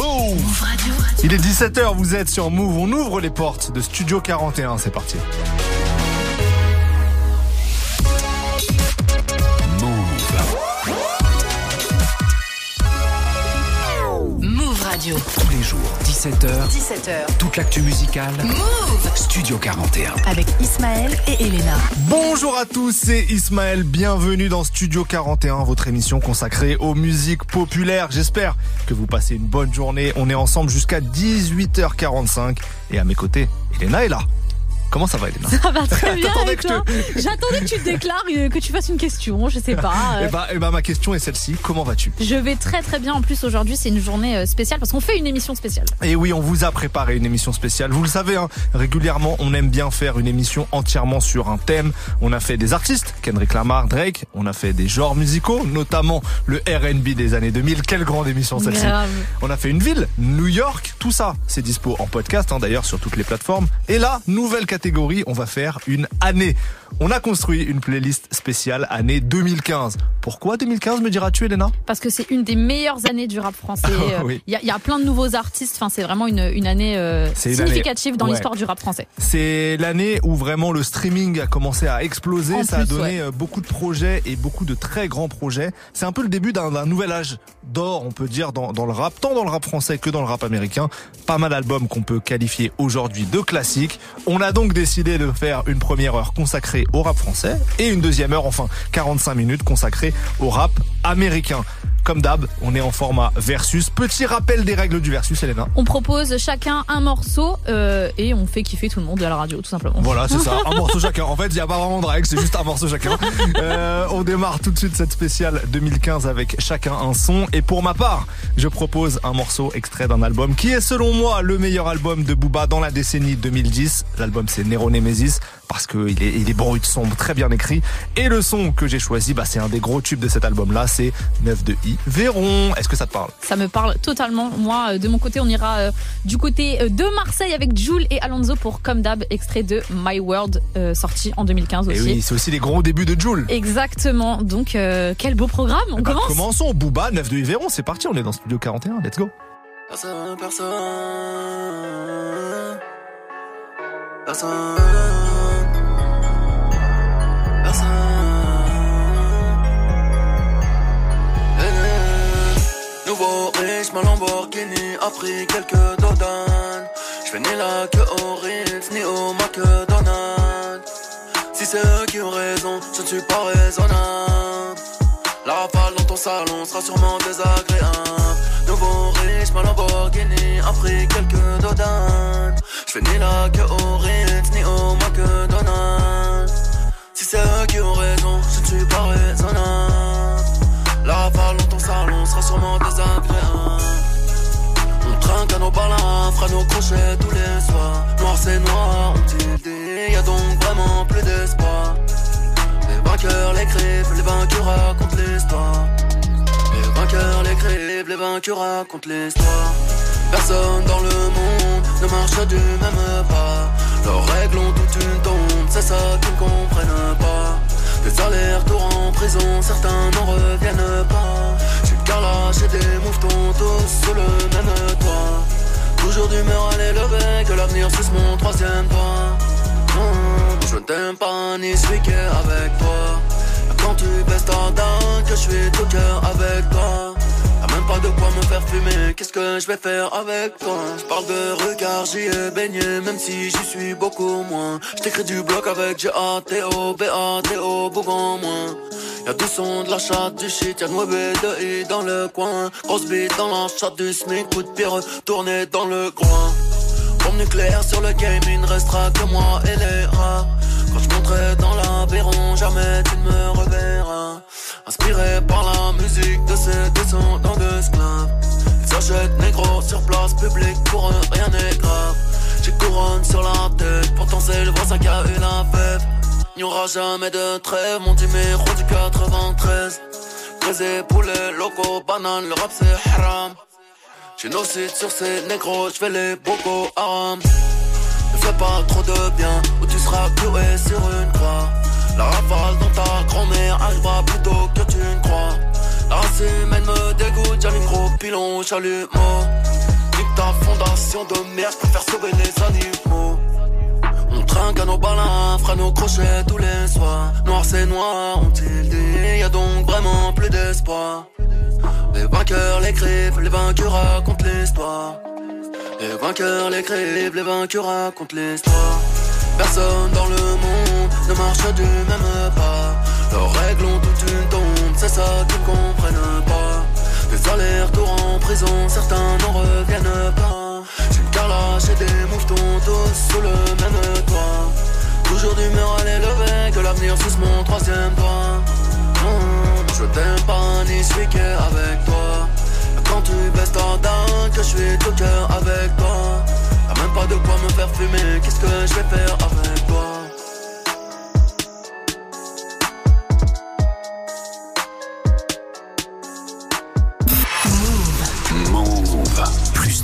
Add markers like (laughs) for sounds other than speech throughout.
Move Radio. Il est 17h, vous êtes sur Move. On ouvre les portes de Studio 41. C'est parti. Tous les jours, 17h. 17h. Toute l'actu musicale. Move Studio 41. Avec Ismaël et Elena. Bonjour à tous, c'est Ismaël. Bienvenue dans Studio 41, votre émission consacrée aux musiques populaires. J'espère que vous passez une bonne journée. On est ensemble jusqu'à 18h45. Et à mes côtés, Elena est là. Comment ça va, Elena Ça va très (laughs) bien. J'attendais que tu te déclares, euh, que tu fasses une question, je sais pas. (laughs) Eh bah, eh bah, ma question est celle-ci. Comment vas-tu Je vais très très bien. En plus, aujourd'hui, c'est une journée euh, spéciale parce qu'on fait une émission spéciale. Et oui, on vous a préparé une émission spéciale. Vous le savez, hein, régulièrement, on aime bien faire une émission entièrement sur un thème. On a fait des artistes, Kendrick Lamar, Drake. On a fait des genres musicaux, notamment le R&B des années 2000. Quelle grande émission celle-ci On a fait une ville, New York. Tout ça, c'est dispo en podcast, hein, d'ailleurs, sur toutes les plateformes. Et là, nouvelle catégorie on va faire une année. On a construit une playlist spéciale année 2015. Pourquoi 2015, me diras-tu, Elena? Parce que c'est une des meilleures années du rap français. (laughs) Ah il y, y, a plein de nouveaux artistes. Enfin, c'est vraiment une, une année euh, significative dans l'histoire du rap français. C'est l'année où vraiment le streaming a commencé à exploser. Ça a donné euh, beaucoup de projets et beaucoup de très grands projets. C'est un peu le début d'un nouvel âge d'or, on peut dire, dans, dans le rap, tant dans le rap français que dans le rap américain. Pas mal d'albums qu'on peut qualifier aujourd'hui de classiques. On a donc décidé de faire une première heure consacrée au rap français et une deuxième heure, enfin 45 minutes consacrée au rap américain. Comme d'hab, on est en format versus. Petit rappel des règles du versus, Elena. On propose chacun un morceau euh, et on fait kiffer tout le monde à la radio, tout simplement. Voilà, c'est ça, un (laughs) morceau chacun. En fait, il n'y a pas vraiment de règles, c'est juste un morceau chacun. Euh, on démarre tout de suite cette spéciale 2015 avec chacun un son. Et pour ma part, je propose un morceau extrait d'un album qui est selon moi le meilleur album de Booba dans la décennie 2010. L'album c'est Nero Nemesis parce qu'il est, il est brut, sombre, très bien écrit. Et le son que j'ai choisi, bah, c'est un des gros tubes de cet album-là, c'est 9 de I. Véron, est-ce que ça te parle? Ça me parle totalement. Moi, euh, de mon côté, on ira euh, du côté euh, de Marseille avec Jules et Alonso pour Comme d'hab, extrait de My World, sorti en 2015 aussi. Et oui, c'est aussi les gros débuts de Jules. Exactement. Donc, quel beau programme. On eh ben, commence. commençons. Booba, 9 de I. Véron, c'est parti. On est dans Studio 41. Let's go. Personne, personne. Personne. Nouveau riche, ma Lamborghini a pris quelques dodanes. Je ni là que au Ritz, ni au McDonald's. Si c'est eux qui ont raison, je ne suis pas raisonnable. La rafale dans ton salon sera sûrement désagréable. Nouveau riche, ma Lamborghini a pris quelques dodanes. Je ni là que au Ritz, ni au McDonald's. Si c'est eux qui ont raison, je ne suis pas raisonnable. La rafale dans ton salon sera sûrement désagréable. À nos balins, fera nos crochets tous les soirs. Noir c'est noir, on dit y a donc vraiment plus d'espoir. Les vainqueurs l'écrivent, les vainqueurs racontent l'histoire. Les vainqueurs l'écrivent, les vainqueurs racontent l'histoire. Personne dans le monde ne marche du même pas. Leurs règles ont toute une tombe, c'est ça qu'ils ne comprennent pas. Des allers-retours en prison, certains n'en reviennent pas. J'ai le carrelage et des mouvements tous sous le même toit. Toujours d'humeur à l'élever, que l'avenir suce mon troisième doigt. je ne t'aime pas ni suis avec toi. Quand tu baisses ta dent, que je suis tout cœur avec toi même pas de quoi me faire fumer, qu'est-ce que je vais faire avec toi? Je parle de regard, j'y ai baigné, même si j'y suis beaucoup moins. Je t'écris du bloc avec G-A-T-O, B-A-T-O, moins. Y'a du son, de la chatte, du shit, y'a de I dans le coin. Grosse bite dans la chatte du SMIC, coup de pierre tourné dans le coin. Bombe nucléaire sur le game, il ne restera que moi et les rats. Quand je monterai dans l'aviron, jamais tu ne me reverras. Inspiré par la musique de ces descendants d'esclaves. Ils s'achètent négro sur place publique, pour eux rien n'est grave. J'ai couronne sur la tête, pourtant c'est le voisin qui a eu la fève. N'y aura jamais de trêve, mon numéro du 93. Brisé, poulet, loco, banane, le rap c'est haram. J'ai nos sites sur ces négros, j'fais les bocaux haram. Ne fais pas trop de bien, ou tu seras cloué sur une croix. La rafale dans ta grand-mère arrivera plus tôt que tu ne crois. La race humaine me dégoûte, j'allume gros pilon, j'allume ta fondation de merde faire sauver les animaux. Trinque à nos balins, fera nos crochets tous les soirs. Noir c'est noir, ont-ils dit, y a donc vraiment plus d'espoir. Les vainqueurs l'écrivent, les vainqueurs racontent l'histoire. Les vainqueurs l'écrivent, les vainqueurs racontent l'histoire. Personne dans le monde ne marche du même pas. Leurs règles ont toute une tombe, c'est ça qu'ils comprennent pas. Des allers-retours en prison, certains n'en reviennent pas. Une carlache et des mouvements tous sous le même toit. Toujours d'humeur à l'élever, que l'avenir suce mon troisième doigt. Mmh, je t'aime pas ni suis avec toi. Quand tu baisses ta dinde, que je suis tout cœur avec toi. T'as même pas de quoi me faire fumer, qu'est-ce que je vais faire avec toi?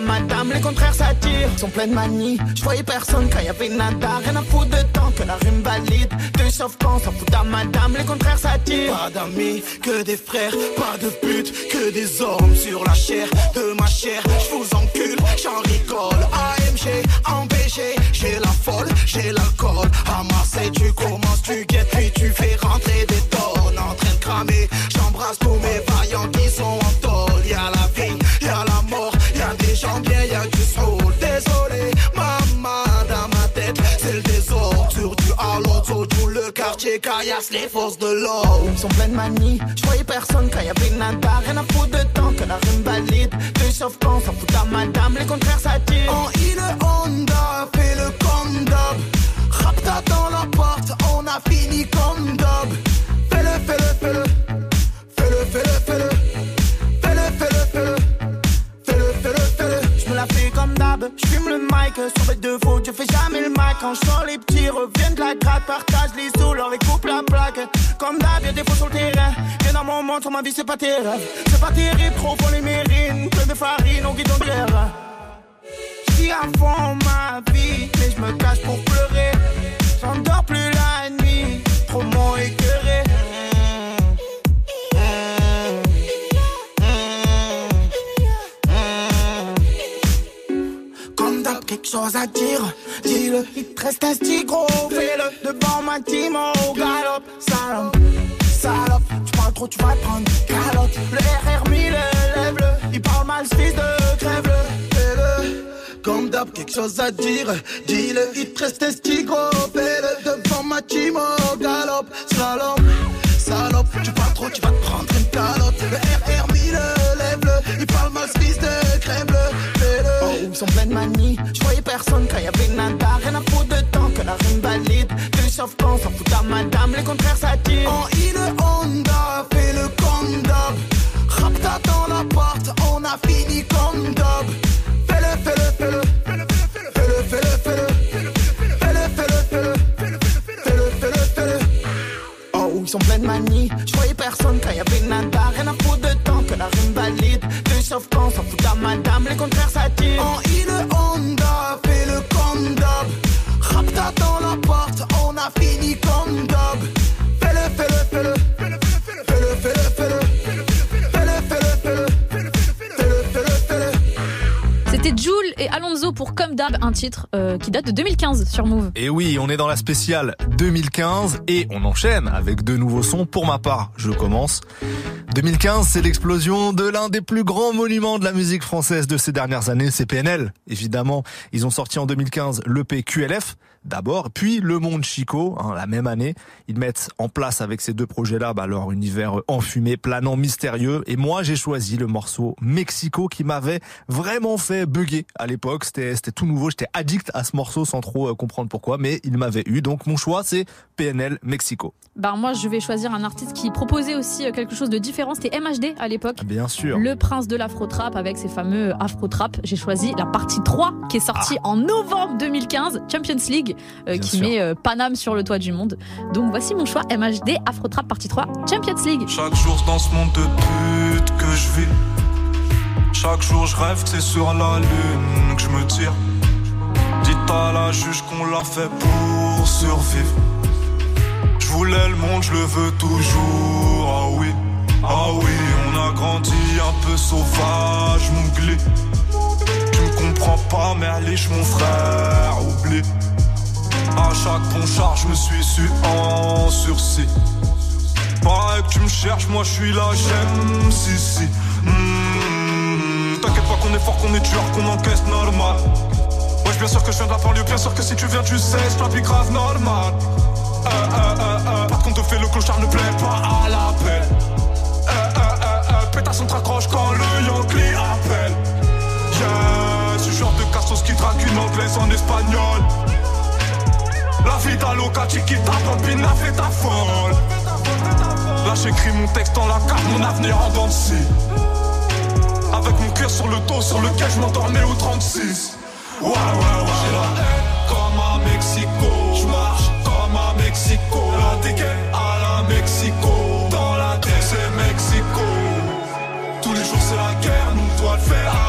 madame, les contraires s'attirent, sont pleines manie. Je voyais personne quand y avait nada, rien à foutre de temps que la rime valide. De sauf quand s'en fout à madame, les contraires s'attirent. Pas d'amis, que des frères, pas de but, que des hommes sur la chair de ma chair. Je vous encule, j'en rigole. AMG, empêché, j'ai la folle, j'ai l'alcool. À Marseille, tu commences, tu guettes, puis tu fais rentrer des tonnes en train de cramer. J'embrasse tous mes vaillants qui sont en tôle. Y'a la bien, y'a du soul. Désolé, maman, dans ma tête, c'est le désordre. Sur du Alonso, tout le quartier caillasse, les forces de l'eau. Ils sont pleines de manie, j'voyais personne quand y'avait nada. Rien à foutre de temps que la rime valide. De sauf quand s'en fout à madame, les contraires s'attirent. En île Honda, fais le condom. Rapta dans la porte, on a fini comme. Fais-le, fais-le, fais-le. Fais-le, fais-le, fais-le. Fais-le, d'hab. J'fume le mic sur les deux fautes, je fais jamais le mic. Quand je les petits, reviennent de la gratte, partage les sous, leur coupe la plaque. Comme d'hab, y'a des faux sur le terrain. Viens dans mon monde, sur ma vie, c'est pas terrible. C'est pas terrible, trop pour les mérines. Plein de farine, au guidon d'air. J'suis à fond ma vie, mais je me cache pour pleurer. J'endors plus la nuit, trop mon écœuré. Chose à dire. Dis-le, il te reste un gros. Fais-le devant ma team, oh galop. Salope, salope, tu parles trop, tu vas te prendre calotte. Le RR 1000, lève-le. Il parle mal, ce fils de crève-le. Fais-le. Comme d'hab, quelque chose à dire. Dis-le, il te reste un gros. Fais-le devant ma team, oh galop. Salope, salope, tu parles trop, tu vas te prendre une calotte. Le RR 1000, lève-le. Il parle mal, ce fils de crève-le sont pleines de manie. Je voyais personne quand y'avait nada. Rien à foutre de temps que la rime valide. Que sauf quand s'en fout à madame, les contraires s'attirent. En île Honda, fais le condom. Rapta dans la porte, on a fini comme dub. Fais-le, fais-le, fais-le. Fais-le, fais-le, fais-le. Fais-le, fais-le, fais-le. Fais-le, fais-le, fais-le. Oh, ils sont pleines de manie. Je voyais personne quand y'avait nada. Rien à foutre de temps que la rime valide. Sauf quand s'en fout à madame, les contraires s'attirent. En île Honda, fais le condom. Rapta dans la porte, on a fini comme dub. C'était Jules et Alonso pour Comme d'hab, un titre euh, qui date de 2015 sur Move. Et oui, on est dans la spéciale 2015 et on enchaîne avec deux nouveaux sons. Pour ma part, je commence. 2015, c'est l'explosion de l'un des plus grands monuments de la musique française de ces dernières années, c'est PNL. Évidemment, ils ont sorti en 2015 l'EP QLF d'abord, puis Le Monde Chico, hein, la même année. Ils mettent en place avec ces deux projets-là bah, leur univers enfumé, planant, mystérieux. Et moi, j'ai choisi le morceau Mexico qui m'avait vraiment fait bugger à l'époque. C'était, c'était tout nouveau, j'étais addict à ce morceau sans trop euh, comprendre pourquoi, mais il m'avait eu. Donc mon choix, c'est PNL Mexico. Bah moi, je vais choisir un artiste qui proposait aussi euh, quelque chose de différent c'était MHD à l'époque. Bien sûr. Le prince de l'afro-trap avec ses fameux afro-trap. J'ai choisi la partie 3 qui est sortie en novembre 2015, Champions League, qui sûr. met euh, Paname sur le toit du monde. Donc voici mon choix, MHD, afro-trap partie 3, Champions League. Chaque jour dans ce monde de pute que je vis. Chaque jour je rêve que c'est sur la lune que je me tire. Dites à la juge qu'on l'a fait pour survivre. Je voulais le monde, je le veux toujours. Ah oui, ah oui, on a grandi un peu sauvage, mon. Tu me comprends pas, merliche mon frère, oublie. À chaque bon charge, je me suis su en sursis. Pareil que tu me cherches, moi je suis là, j'aime, si si. Hmm, T'inquiète pas qu'on est fort, qu'on est dur, qu'on encaisse normal. Ouais, bien sûr que je viens de la banlieue, bien sûr que si tu viens, tu sais, je t'applique grave normal. Euh, euh, euh, euh, par contre, te fait le clochard ne plaît pas à l'appel. Euh, euh, euh, euh, pétasse, on te raccroche quand le Yankee appelle. Yeah, ce genre de cassos qui drague une anglaise en espagnol. La vida loca, chiquita, bambina, fait ta folle. Là j'écris mon texte dans la carte, mon avenir en scie. Avec mon cœur sur le dos sur lequel je m'endormais au 36 Ouais ouais ouais. J'ai la haine comme à Mexico. Je marche comme à Mexico. La dégaine à la Mexico. Dans la tête c'est Mexico. Tous les jours c'est la guerre, nous doit le faire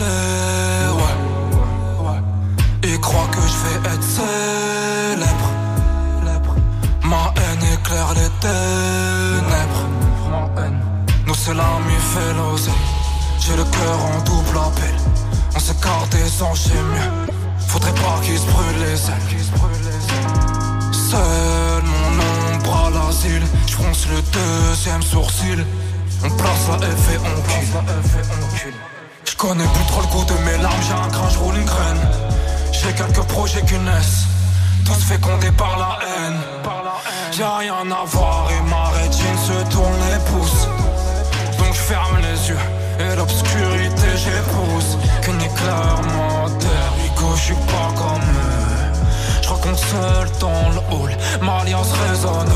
m'embrasser, ouais, que je vais être célèbre Lèbre. Ma haine éclaire les ténèbres. Nous c'est l'ami fait l'oseille. J'ai le cœur en double appel. On s'écarte des anges c'est mieux. Faudrait pas qu'ils se brûlent les ailes. Seul mon ombre à l'asile. Je le deuxième sourcil. On place la F et on kill connais plus trop le goût de mes larmes J'ai un grain, je roule une graine. J'ai quelques projets qui naissent Tous fécondés par la haine. J'ai rien à voir et ma rétine se tourne les pouces. Donc je ferme les yeux et l'obscurité j'épouse. Qu'une éclair terre Hugo je suis pas comme eux. Je raconte seul dans le hall Ma alliance résonne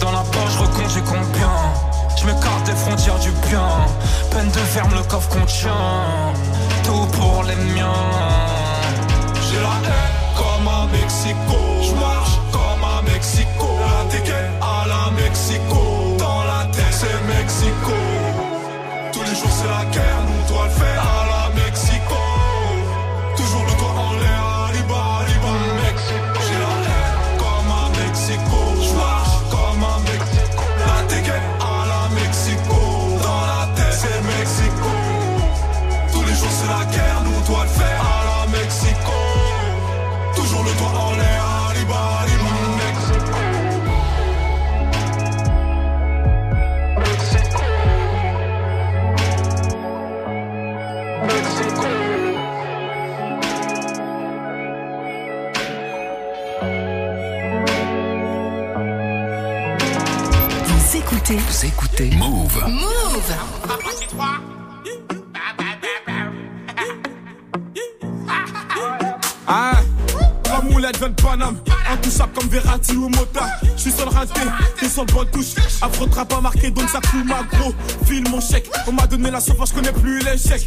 Dans la poche je recompte j'ai combien Je m'écarte des frontières du bien. Peine de ferme le coffre contient Tout pour les miens. J'ai la haine comme à Mexico Ou Mota. Je suis sur le raté, t'es sur le bon touche. Afro trap pas marqué, donc ça coule ma gros. File mon chèque, on m'a donné la sauce, je connais plus l'échec.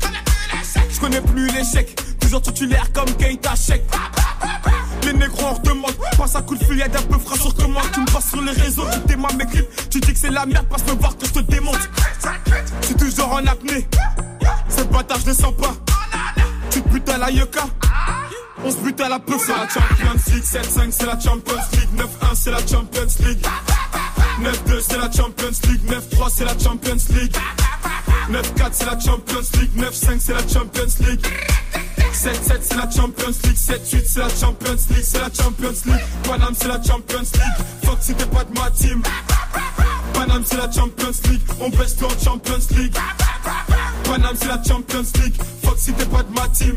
Je connais plus l'échec, toujours titulaire comme Keita Check. Les négros en demande, passe à coup de fil, y'a d'un peu frais sur commande. Tu me passes sur les réseaux, tu démarres mes clips. Tu dis que c'est la merde, passe me voir que je te démonte. Je suis toujours en apnée, ce bâtard je le sens pas. Tu te à la yucca. On se bute à la peu, c'est la Champions League 7-5 c'est la Champions League 9-1 c'est la Champions League 9-2 c'est la Champions League 9-3 c'est la Champions League 9-4 c'est la Champions League 9-5 c'est la Champions League 7-7 c'est la Champions League 7-8 c'est la Champions League C'est la Champions League Paname c'est la Champions League Fuck si t'es pas de ma team Paname c'est la Champions League On baisse tout en Champions League Paname, c'est la Champions League. Fuck si t'es pas de ma team.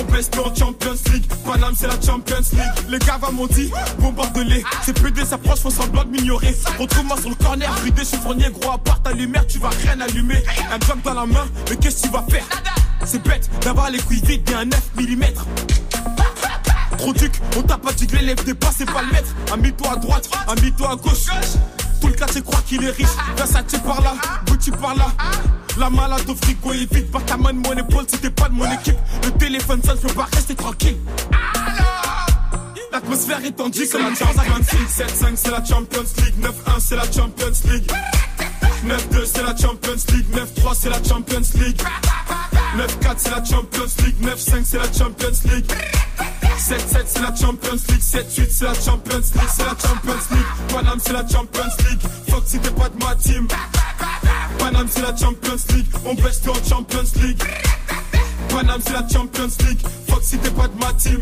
On baisse en Champions League. Paname, c'est la Champions League. Les gars m'ont dit, bombarde-les. C'est plus des approches, faut semblant de m'ignorer. Retrouve-moi sur le corner, des chiffonnier, gros, à part ta lumière, tu vas rien allumer. Un drum dans la main, mais qu'est-ce que tu vas faire? C'est bête d'avoir les couilles vides bien 9 mm. Trop duc, on t'a pas dit que l'élève des pas, c'est pas le maître. Ami-toi à droite, ami-toi à gauche. Tout le quartier croit qu'il est riche. Versace par là, Gucci par là. La malade au frigo est vite, pas ta main mon épaule si t'es pas de mon équipe. Le téléphone sonne, je peux pas rester tranquille. L'atmosphère est tendue comme la Champions League 7-5 c'est la Champions League. 9-1 c'est la Champions League. 9-2 c'est la Champions League. 9-3 c'est la Champions League. 9-4 c'est la Champions League. 9-5 c'est la Champions League 7-7 c'est la Champions League. 7-8 c'est la Champions League. C'est la Champions League. Paname c'est la Champions League. Fuck si t'es pas de ma team. Paname c'est la Champions League. On baisse en Champions League. Paname c'est la Champions League. Fuck si t'es pas de ma team.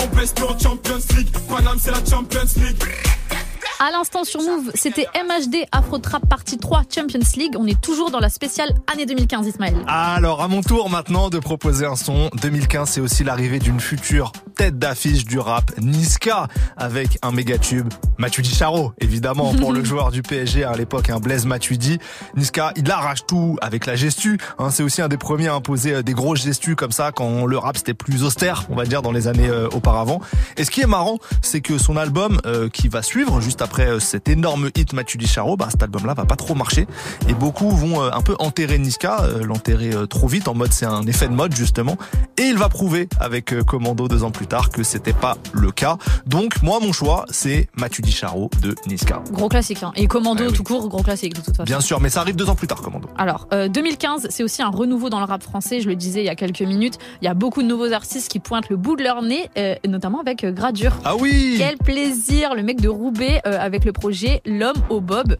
On baisse en Champions League. Paname c'est la Champions League à l'instant sur Move, c'était MHD Afro Trap Partie 3 Champions League. On est toujours dans la spéciale année 2015, Ismaël. Alors, à mon tour maintenant de proposer un son. 2015, c'est aussi l'arrivée d'une future tête d'affiche du rap, Niska, avec un méga tube. Matuidi Charo, évidemment, pour le (laughs) joueur du PSG à l'époque, un Blaise Matuidi. Niska, il arrache tout avec la gestu. Hein, c'est aussi un des premiers à imposer euh, des grosses gestus comme ça quand le rap c'était plus austère, on va dire, dans les années euh, auparavant. Et ce qui est marrant, c'est que son album euh, qui va suivre juste après cet énorme hit Matuidi Charo, bah, cet album-là va pas trop marcher. Et beaucoup vont un peu enterrer Niska, l'enterrer trop vite, en mode c'est un effet de mode justement. Et il va prouver avec Commando deux ans plus tard que c'était pas le cas. Donc moi mon choix c'est Mathieu Charo de Niska. Gros classique hein. et Commando eh tout court gros classique de toute façon. Bien sûr mais ça arrive deux ans plus tard Commando. Alors 2015 euh, c'est aussi un renouveau dans le rap français je le disais il y a quelques minutes il y a beaucoup de nouveaux artistes qui pointent le bout de leur nez euh, notamment avec euh, Gradure. Ah oui. Quel plaisir le mec de Roubaix avec le projet L'homme au bob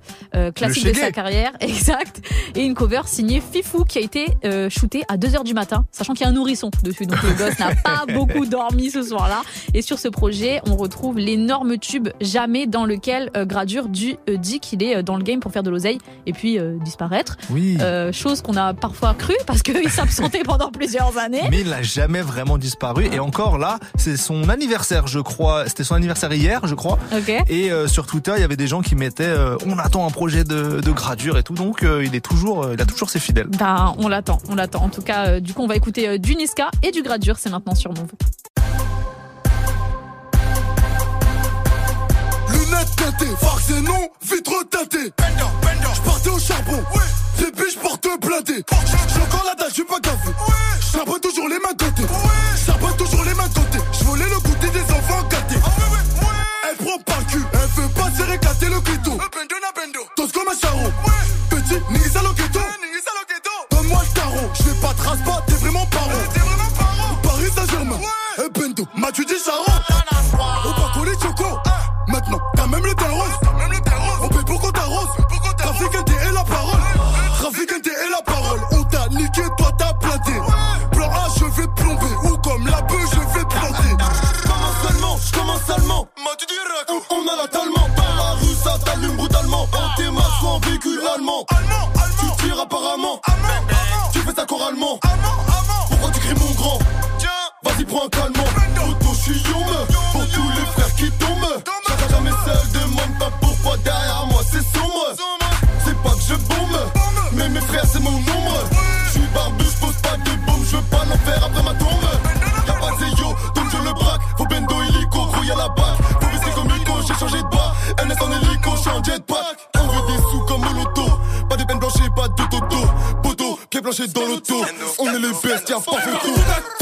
classique de sa carrière (laughs) exact et une cover signée Fifou qui a été shooté à 2h du matin sachant qu'il y a un nourrisson dessus donc le gosse n'a pas (laughs) beaucoup dormi ce soir-là. Et sur ce projet, on retrouve l'énorme tube Jamais dans lequel euh, Gradure du, euh, dit qu'il est euh, dans le game pour faire de l'oseille et puis disparaître. Oui. chose qu'on a parfois cru parce qu'il (laughs) s'absentait pendant plusieurs années. Mais il n'a jamais vraiment disparu. Et encore là, c'est son anniversaire, je crois. C'était son anniversaire hier, je crois. Et sur Twitter, il y avait des gens qui mettaient on attend un projet de, Gradure et tout. Donc il est toujours, il a toujours ses fidèles. Bah, on l'attend, on l'attend. En tout cas, du coup, on va écouter du Niska et du Gradure. C'est maintenant sur Move. lunettes teintées, farce et non, vitre teintée. J'partais au charbon, les biches porte blindées. J'ai encore la dalle, j'suis pas gavé. J'charbonne toujours les mains se réclater le clito. Tous comme un charron. Petit, nigga lo ghetto. Donne-moi le tarot, j'vais pas te pas, t'es vraiment paro. Paris Saint-Germain, et Bendo, m'as-tu dit charron? Au pas collé choco. Maintenant, t'as même le terreau. On paye pour qu'on t'arrose. Trafic et la parole. Trafic et la parole. On t'a niqué, toi t'as planté. Plan A, je vais plomber. Ou comme la bœuf, je vais planter. Commence seulement, je commence seulement. On, on a la. Véhicule allemand. Tu Blanché dans l'auto. On est les bestes, y'a pas photo.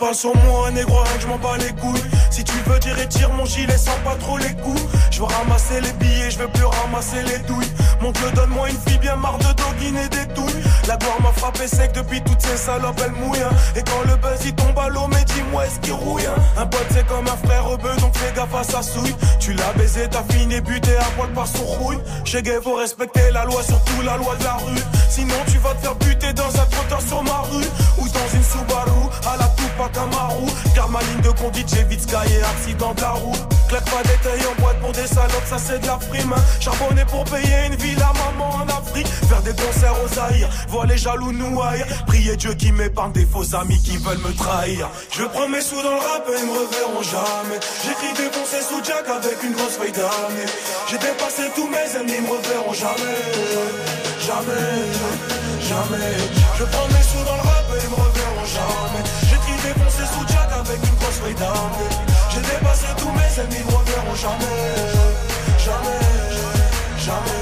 Parlent sur moi, négro, que je m'en bats les couilles. Si tu veux dire tire mon gilet sans pas trop les coups. Je veux ramasser les billets, je veux plus ramasser les douilles. Mon Dieu, donne-moi une fille bien marre de doguiner des douilles. La gloire m'a frappé sec depuis toutes ces salopes, elle mouille. hein. Et quand le buzz il tombe à l'eau, mais dis-moi est-ce qu'il rouille hein. Un pote c'est comme un frère rebeu, donc fais gaffe à sa souille. Tu l'as baisé, t'as fini buté à poil par son rouille. Chez Gay, respecter la loi, surtout la loi de la rue. Sinon tu vas te faire buter dans un trottoir sur ma rue. Ou dans une Subaru, à la Tupac Amaru. Car ma ligne de conduite, j'ai vite sky et accident de la roue. Claque pas d'éteil en boîte pour des salopes, ça c'est de la prime. Charbonner pour payer une ville à maman en Afrique. Faire des concerts aux Zaïre, voir les jaloux nous haïr. Prier Dieu qui m'épargne des faux amis qui veulent me trahir. Je prends mes sous dans le rap et ils me reverront jamais. J'écris des pensées sous Jack avec une grosse feuille d'année. J'ai dépassé tous mes ennemis, ils me reverront jamais. Jamais, jamais. Je prends mes sous dans le rap et ils me reverront jamais. J'écris des pensées sous Jack avec une grosse feuille d'année. J'ai dépassé tous mes ennemis, ils me reverront jamais. Jamais, jamais.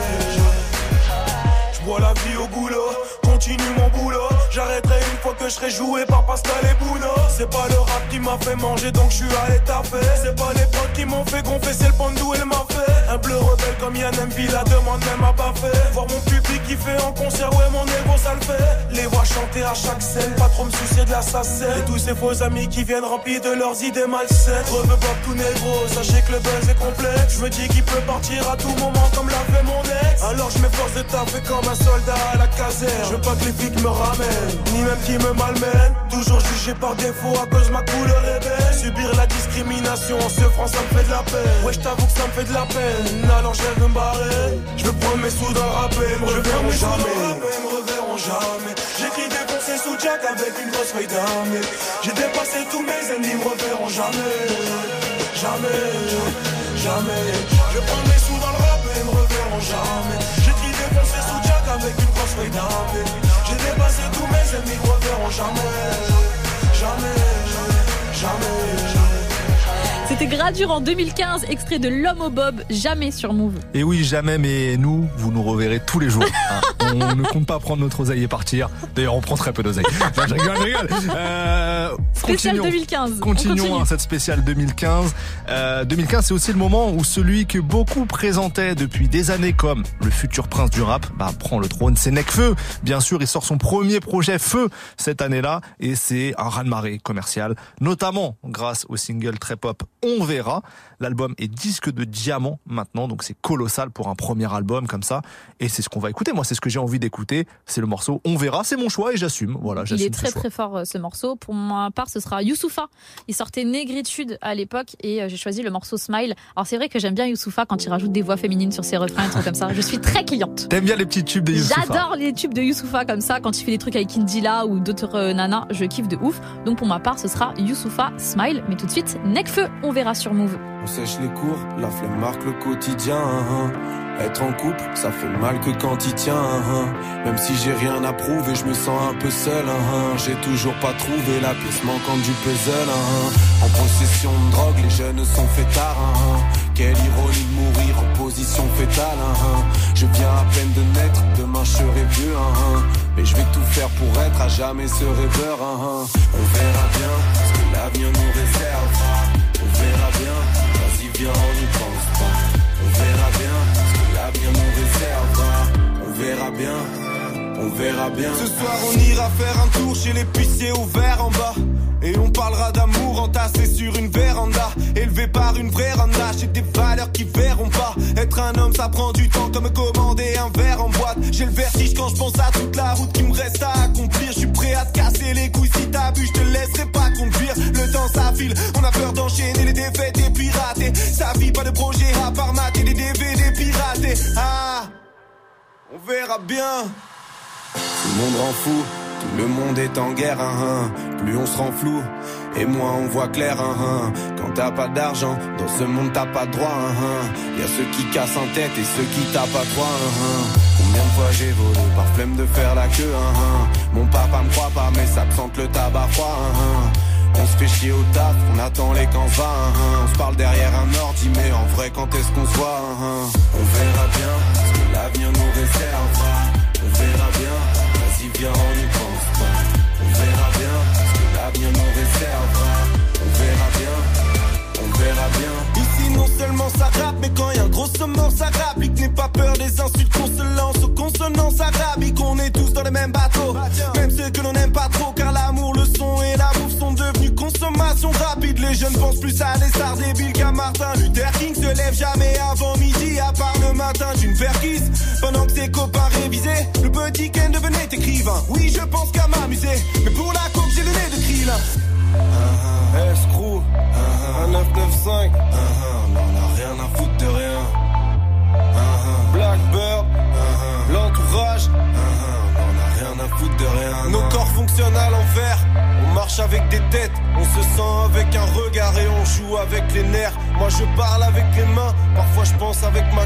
Je bois la vie au goulot, continue mon boulot. J'arrêterai une fois que je serai joué par Pascal et Bruno. C'est pas le rap qui m'a fait manger donc je suis allé taper. C'est pas les potes qui m'ont fait c'est le pandou et le fait. Un bleu rebelle comme Yann MP, la demande même à pas fait. Voir mon public qui fait en concert, ouais mon ego ça le fait. Les voir chanter à chaque scène, pas trop me soucier de la. Et tous ces faux amis qui viennent remplis de leurs idées malsaines. Reveux pas tout négro, sachez que le buzz est complet. Je me dis qu'il peut partir à tout moment comme l'a fait mon ex. Alors je m'efforce de taffer comme un soldat à la caserne. Je veux pas que les flics me ramènent, ni même qu'ils me malmènent. Toujours jugé par défaut à cause de ma couleur est belle. Subir la discrimination en se France ça me fait de la peine. Ouais, je t'avoue que ça me fait de la peine. Alors je vais me barrer. Je veux prendre mes sous dans le rap et me reverront jamais. me reverront jamais. J'écris des pensées sous Jack avec une grosse feuille d'armée. J'ai dépassé tous mes ennemis, me reverront jamais. Jamais, jamais. Je prends mes sous dans le rap et me reverront jamais. J'écris des pensées sous Jack avec une grosse feuille d'armée. Dépassé tous mes ennemis, reverront jamais. Jamais, jamais, jamais. C'était Gradure en 2015, extrait de L'homme au bob, jamais sur Move. Et oui, jamais, mais nous, vous nous reverrez tous les jours. Hein. (laughs) On ne compte pas prendre notre oseille et partir. D'ailleurs, on prend très peu d'oseille. je rigole, je rigole. Euh, spécial 2015. Continuons hein, cette spéciale 2015. Euh, 2015, c'est aussi le moment où celui que beaucoup présentaient depuis des années comme le futur prince du rap bah, prend le trône. C'est Necfeu. Bien sûr, il sort son premier projet Feu cette année-là et c'est un raz-de-marée commercial, notamment grâce au single très pop On verra. L'album est disque de diamant maintenant, donc c'est colossal pour un premier album comme ça. Et c'est ce qu'on va écouter. Moi, c'est ce que j'ai envie d'écouter. C'est le morceau On verra. C'est mon choix et j'assume. Voilà, Il est très très fort euh, ce morceau. Pour ma part, ce sera Youssoufa. Il sortait Négritude à l'époque et euh, j'ai choisi le morceau Smile. Alors c'est vrai que j'aime bien Youssoufa quand il rajoute des voix féminines sur ses refrains, et trucs comme ça. Je suis très cliente. T'aimes bien les petits tubes de Youssoufa J'adore les tubes de Youssoufa comme ça. Quand il fait des trucs avec Indila ou d'autres euh, nanas, je kiffe de ouf. Donc pour ma part, ce sera Youssoufa Smile. Mais tout de suite, Necfeu. On verra On sèche les cours, la flemme marque le quotidien. Être en couple, ça fait mal que quand il tient. Même si j'ai rien à prouver, je me sens un peu seul. J'ai toujours pas trouvé la pièce manquante du puzzle. En possession de drogue, les jeunes sont fêtards. Quelle ironie de mourir en position fétale. Je viens à peine de naître, demain je serai vieux. Mais je vais tout faire pour être à jamais ce rêveur. On verra bien ce que l'avenir nous réserve. On n'y pense pas. On verra bien ce que l'avenir nous réservera. On verra bien, on verra bien. Ce soir, on ira faire un tour chez l'épicier ouvert en bas. Et on parlera d'amour entassé sur une véranda. Élevé par une vraie randa J'ai des valeurs qui verront pas. Être un homme ça prend du temps comme commander un verre en boîte. J'ai le vertige quand je pense à toute la route qui me reste à accomplir. Je suis prêt à te casser les couilles si bu Je te laisserai pas conduire. Le temps s'affile On a peur d'enchaîner les défaites et pirater Ça vit pas de projet à part mater des DVD piratés. Ah On verra bien Tout le monde rend fou tout le monde est en guerre, hein, hein. plus on se rend flou, et moins on voit clair. Hein. Quand t'as pas d'argent, dans ce monde t'as pas de droit. Y a ceux qui cassent en tête et ceux qui tapent à toi. Combien de fois j'ai volé par flemme de faire la queue Mon papa me croit pas, mais ça me sent le tabac froid. On se fait chier au taf, on attend les camps va. On se parle derrière un ordi, mais en vrai, quand est-ce qu'on se voit On verra bien ce que l'avenir nous réservera. On verra bien ce que l'avenir nous réservera. On verra bien, on verra bien. Ici, non seulement ça rappe, mais quand y a un gros saumon, ça rapplique. N'aie pas peur des insultes qu'on se lance aux consonances arabiques. On est tous dans le même bateau, même ceux que l'on n'aime pas trop, car l'amour, le son et la bouffe sont devenus consommation rapide. Les jeunes pensent plus à des stars débiles qu'à Martin Luther King. Se lève jamais avant midi, à part le matin d'une perquise. Pendant que ses copains révisaient, le petit Ken devenait écrivain. Oui, je pense qu'à m'amuser, mais pour la coupe, j'ai le nez de Krill. Uh Escrew, uh 995, on a rien à foutre de rien. Blackbird, l'entourage, Nos corps fonctionnent à l'envers marche avec des têtes, on se sent avec un regard et on joue avec les nerfs. Moi je parle avec les mains, parfois je pense avec ma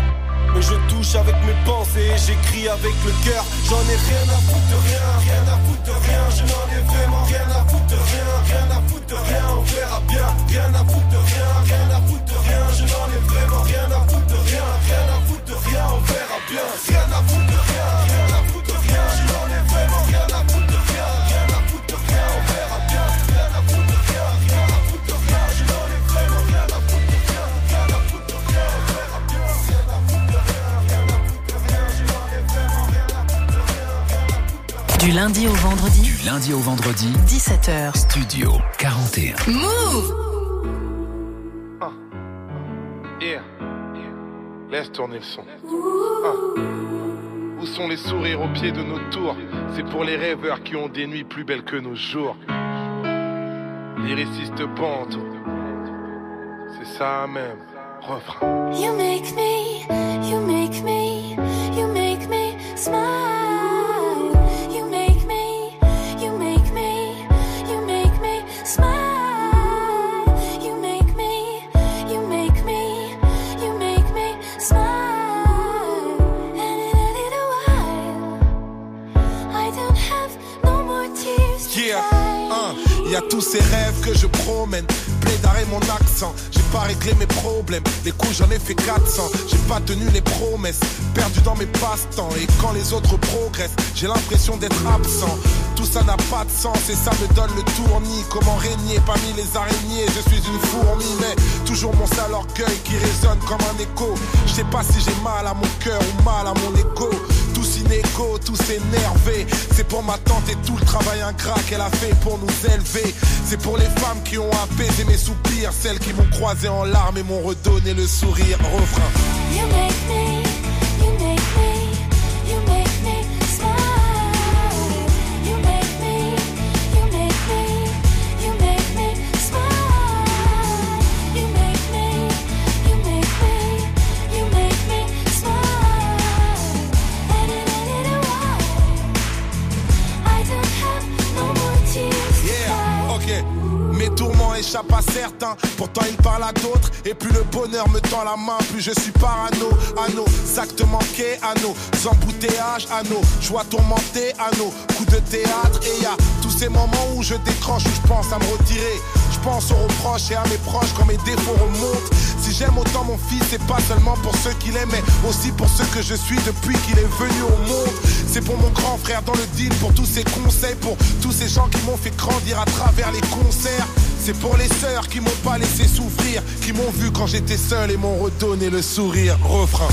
mais je touche avec mes pensées j'écris avec le cœur. J'en ai rien à foutre de rien, rien à foutre de rien. Je n'en ai vraiment rien à foutre de rien, rien à foutre de rien. On verra bien, rien à foutre de rien, rien à foutre de rien. Je n'en ai vraiment rien à foutre de rien, rien à foutre de rien. On verra bien, rien à foutre de rien, Du lundi au vendredi. Du lundi au vendredi. 17h. Studio 41. Move Yeah. Laisse tourner le son. Ah. Où sont les sourires au pied de nos tours? C'est pour les rêveurs qui ont des nuits plus belles que nos jours. Lyriciste pente. C'est ça même. Refrain. You make me, you make me, you make me smile. Y a tous ces rêves que je promène. Plaidaré mon accent, j'ai pas réglé mes problèmes. Les coups, j'en ai fait 400. J'ai pas tenu les promesses, perdu dans mes passe-temps. Et quand les autres progressent, j'ai l'impression d'être absent. Tout ça n'a pas de sens et ça me donne le tournis. Comment régner parmi les araignées? Je suis une fourmi, mais toujours mon sale orgueil qui résonne comme un écho. Je sais pas si j'ai mal à mon cœur ou mal à mon écho. Tous inégaux, tous énervés. C'est pour ma tante et tout le travail ingrat qu'elle a fait pour nous élever. C'est pour les femmes qui ont apaisé mes soupirs, celles qui m'ont croisé en larmes et m'ont redonné le sourire. Refrain. You make me, la main, plus je suis parano. Nos actes manqués, nos embouteillages, joies tourmentées, à nos coups de théâtre. Et y a tous ces moments où je décroche, où je pense à me retirer. Je pense aux reproches et à mes proches quand mes défauts remontent. Si j'aime autant mon fils, c'est pas seulement pour ceux qu'il aime, mais aussi pour ceux que je suis depuis qu'il est venu au monde. C'est pour mon grand frère dans le deal, pour tous ses conseils, pour tous ces gens qui m'ont fait grandir à travers les concerts. C'est pour les sœurs qui m'ont pas laissé souffrir, qui m'ont vu quand j'étais seul et m'ont redonné le sourire. Refrain.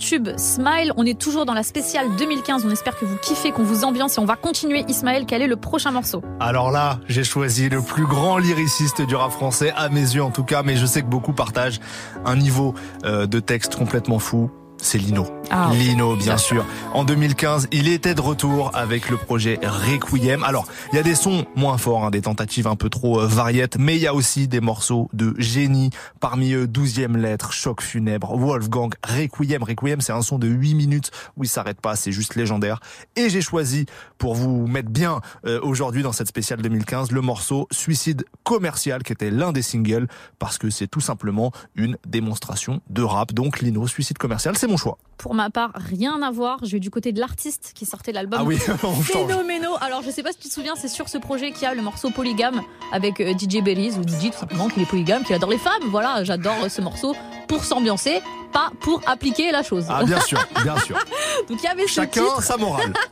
Tube Smile. On est toujours dans la spéciale 2015. On espère que vous kiffez, qu'on vous ambiance et on va continuer. Ismaël, quel est le prochain morceau Alors là, j'ai choisi le plus grand lyriciste du rap français, à mes yeux en tout cas, mais je sais que beaucoup partagent un niveau euh, de texte complètement fou. C'est Lino. Ah, Lino, bien sûr. En 2015, il était de retour avec le projet Requiem. Alors, il y a des sons moins forts, hein, des tentatives un peu trop euh, variettes, mais il y a aussi des morceaux de génie. Parmi eux, 12e lettre, Choc funèbre, Wolfgang, Requiem. Requiem, c'est un son de 8 minutes où il s'arrête pas, c'est juste légendaire. Et j'ai choisi, pour vous mettre bien euh, aujourd'hui dans cette spéciale 2015, le morceau Suicide commercial, qui était l'un des singles, parce que c'est tout simplement une démonstration de rap. Donc, Lino, Suicide commercial, c'est mon choix. Pour ma part, rien à voir. Je vais du côté de l'artiste qui sortait l'album Ah oui. (laughs) Alors, je sais pas si tu te souviens, c'est sur ce projet qu'il y a le morceau Polygame avec euh, DJ Bellies, où il dit tout simplement qu'il est polygame, qu'il adore les femmes. Voilà, j'adore ce morceau pour s'ambiancer, pas pour appliquer la chose. Ah, bien sûr, bien sûr. (laughs) Donc, il y avait ce Chacun titre. sa morale. (laughs)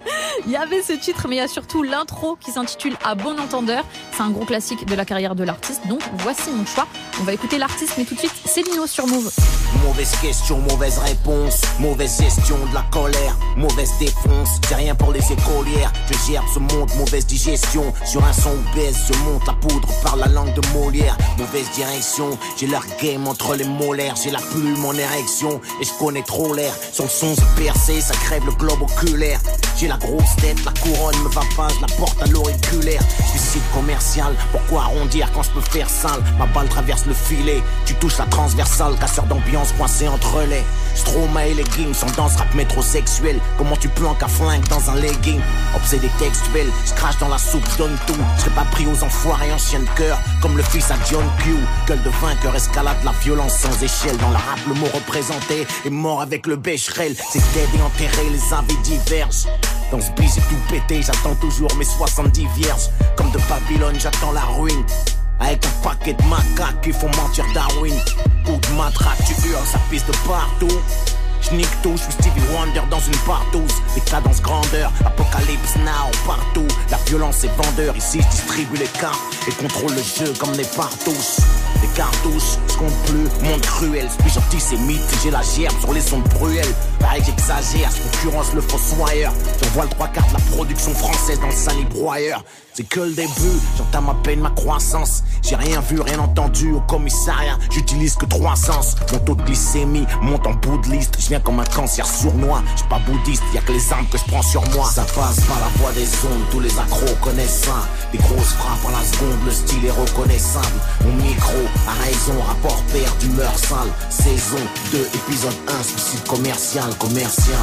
Il y avait ce titre, mais il y a surtout l'intro qui s'intitule À bon entendeur. C'est un gros classique de la carrière de l'artiste. Donc, voici mon choix. On va écouter l'artiste, mais tout de suite, c'est Lino sur Move. Mauvaise question, mauvaise réponse, mauvaise gestion de la colère, mauvaise défonce, c'est rien pour les écolières, je gère ce monde, mauvaise digestion, sur un son baisse, je monte la poudre par la langue de Molière, mauvaise direction, j'ai leur game entre les molaires, j'ai la plume en érection, et je connais trop l'air, son son se percé, ça crève le globe oculaire, j'ai la grosse tête, la couronne me va pas, je la porte à l'auriculaire, suicide commercial, pourquoi arrondir quand je peux faire sale, ma balle traverse le filet, tu touches la transversale, casseur d'ambiance coincé entre les Stromae et leggings, sans danse rap métrosexuel. Comment tu peux en flingue dans un legging? Obsédé textuel, je crache dans la soupe, donne tout. Je pas pris aux enfoirés en chien de cœur, comme le fils à John Q. Gueule de vainqueur, escalade la violence sans échelle. Dans le rap, le mot représenté est mort avec le bécherel. C'est dead et enterré, les avis divergent. Dans ce bis, j'ai tout pété, j'attends toujours mes 70 vierges. Comme de Babylone, j'attends la ruine. Avec un paquet de macaques qui font mentir Darwin. Coup de matraque, tu hurles, ça pisse de partout. J'nique tout, j'suis Stevie Wonder dans une partouze. Des cadences grandeur, apocalypse now partout. La violence est vendeur, ici distribue les cartes et contrôle le jeu comme les partous. Les cartouches, je compte plus, monde cruel. Suis gentil, c'est j'ai la gerbe sur les sons Bruel. Pareil, j'exagère, je concurrence le fossoyeur. On voit le trois quarts de la production française dans le salibroyeur. C'est que le début, j'entame à peine ma croissance. J'ai rien vu, rien entendu au commissariat. J'utilise que trois sens. Mon taux de glycémie monte en bout de liste. Je viens comme un cancer sournois. J'suis pas bouddhiste, y a que les armes que je prends sur moi. Ça passe par la voix des ondes, tous les accros connaissent ça. Des grosses frappes à la seconde, le style est reconnaissable. Mon micro a raison, rapport père d'humeur sale. Saison 2, épisode 1, suicide commercial, commercial.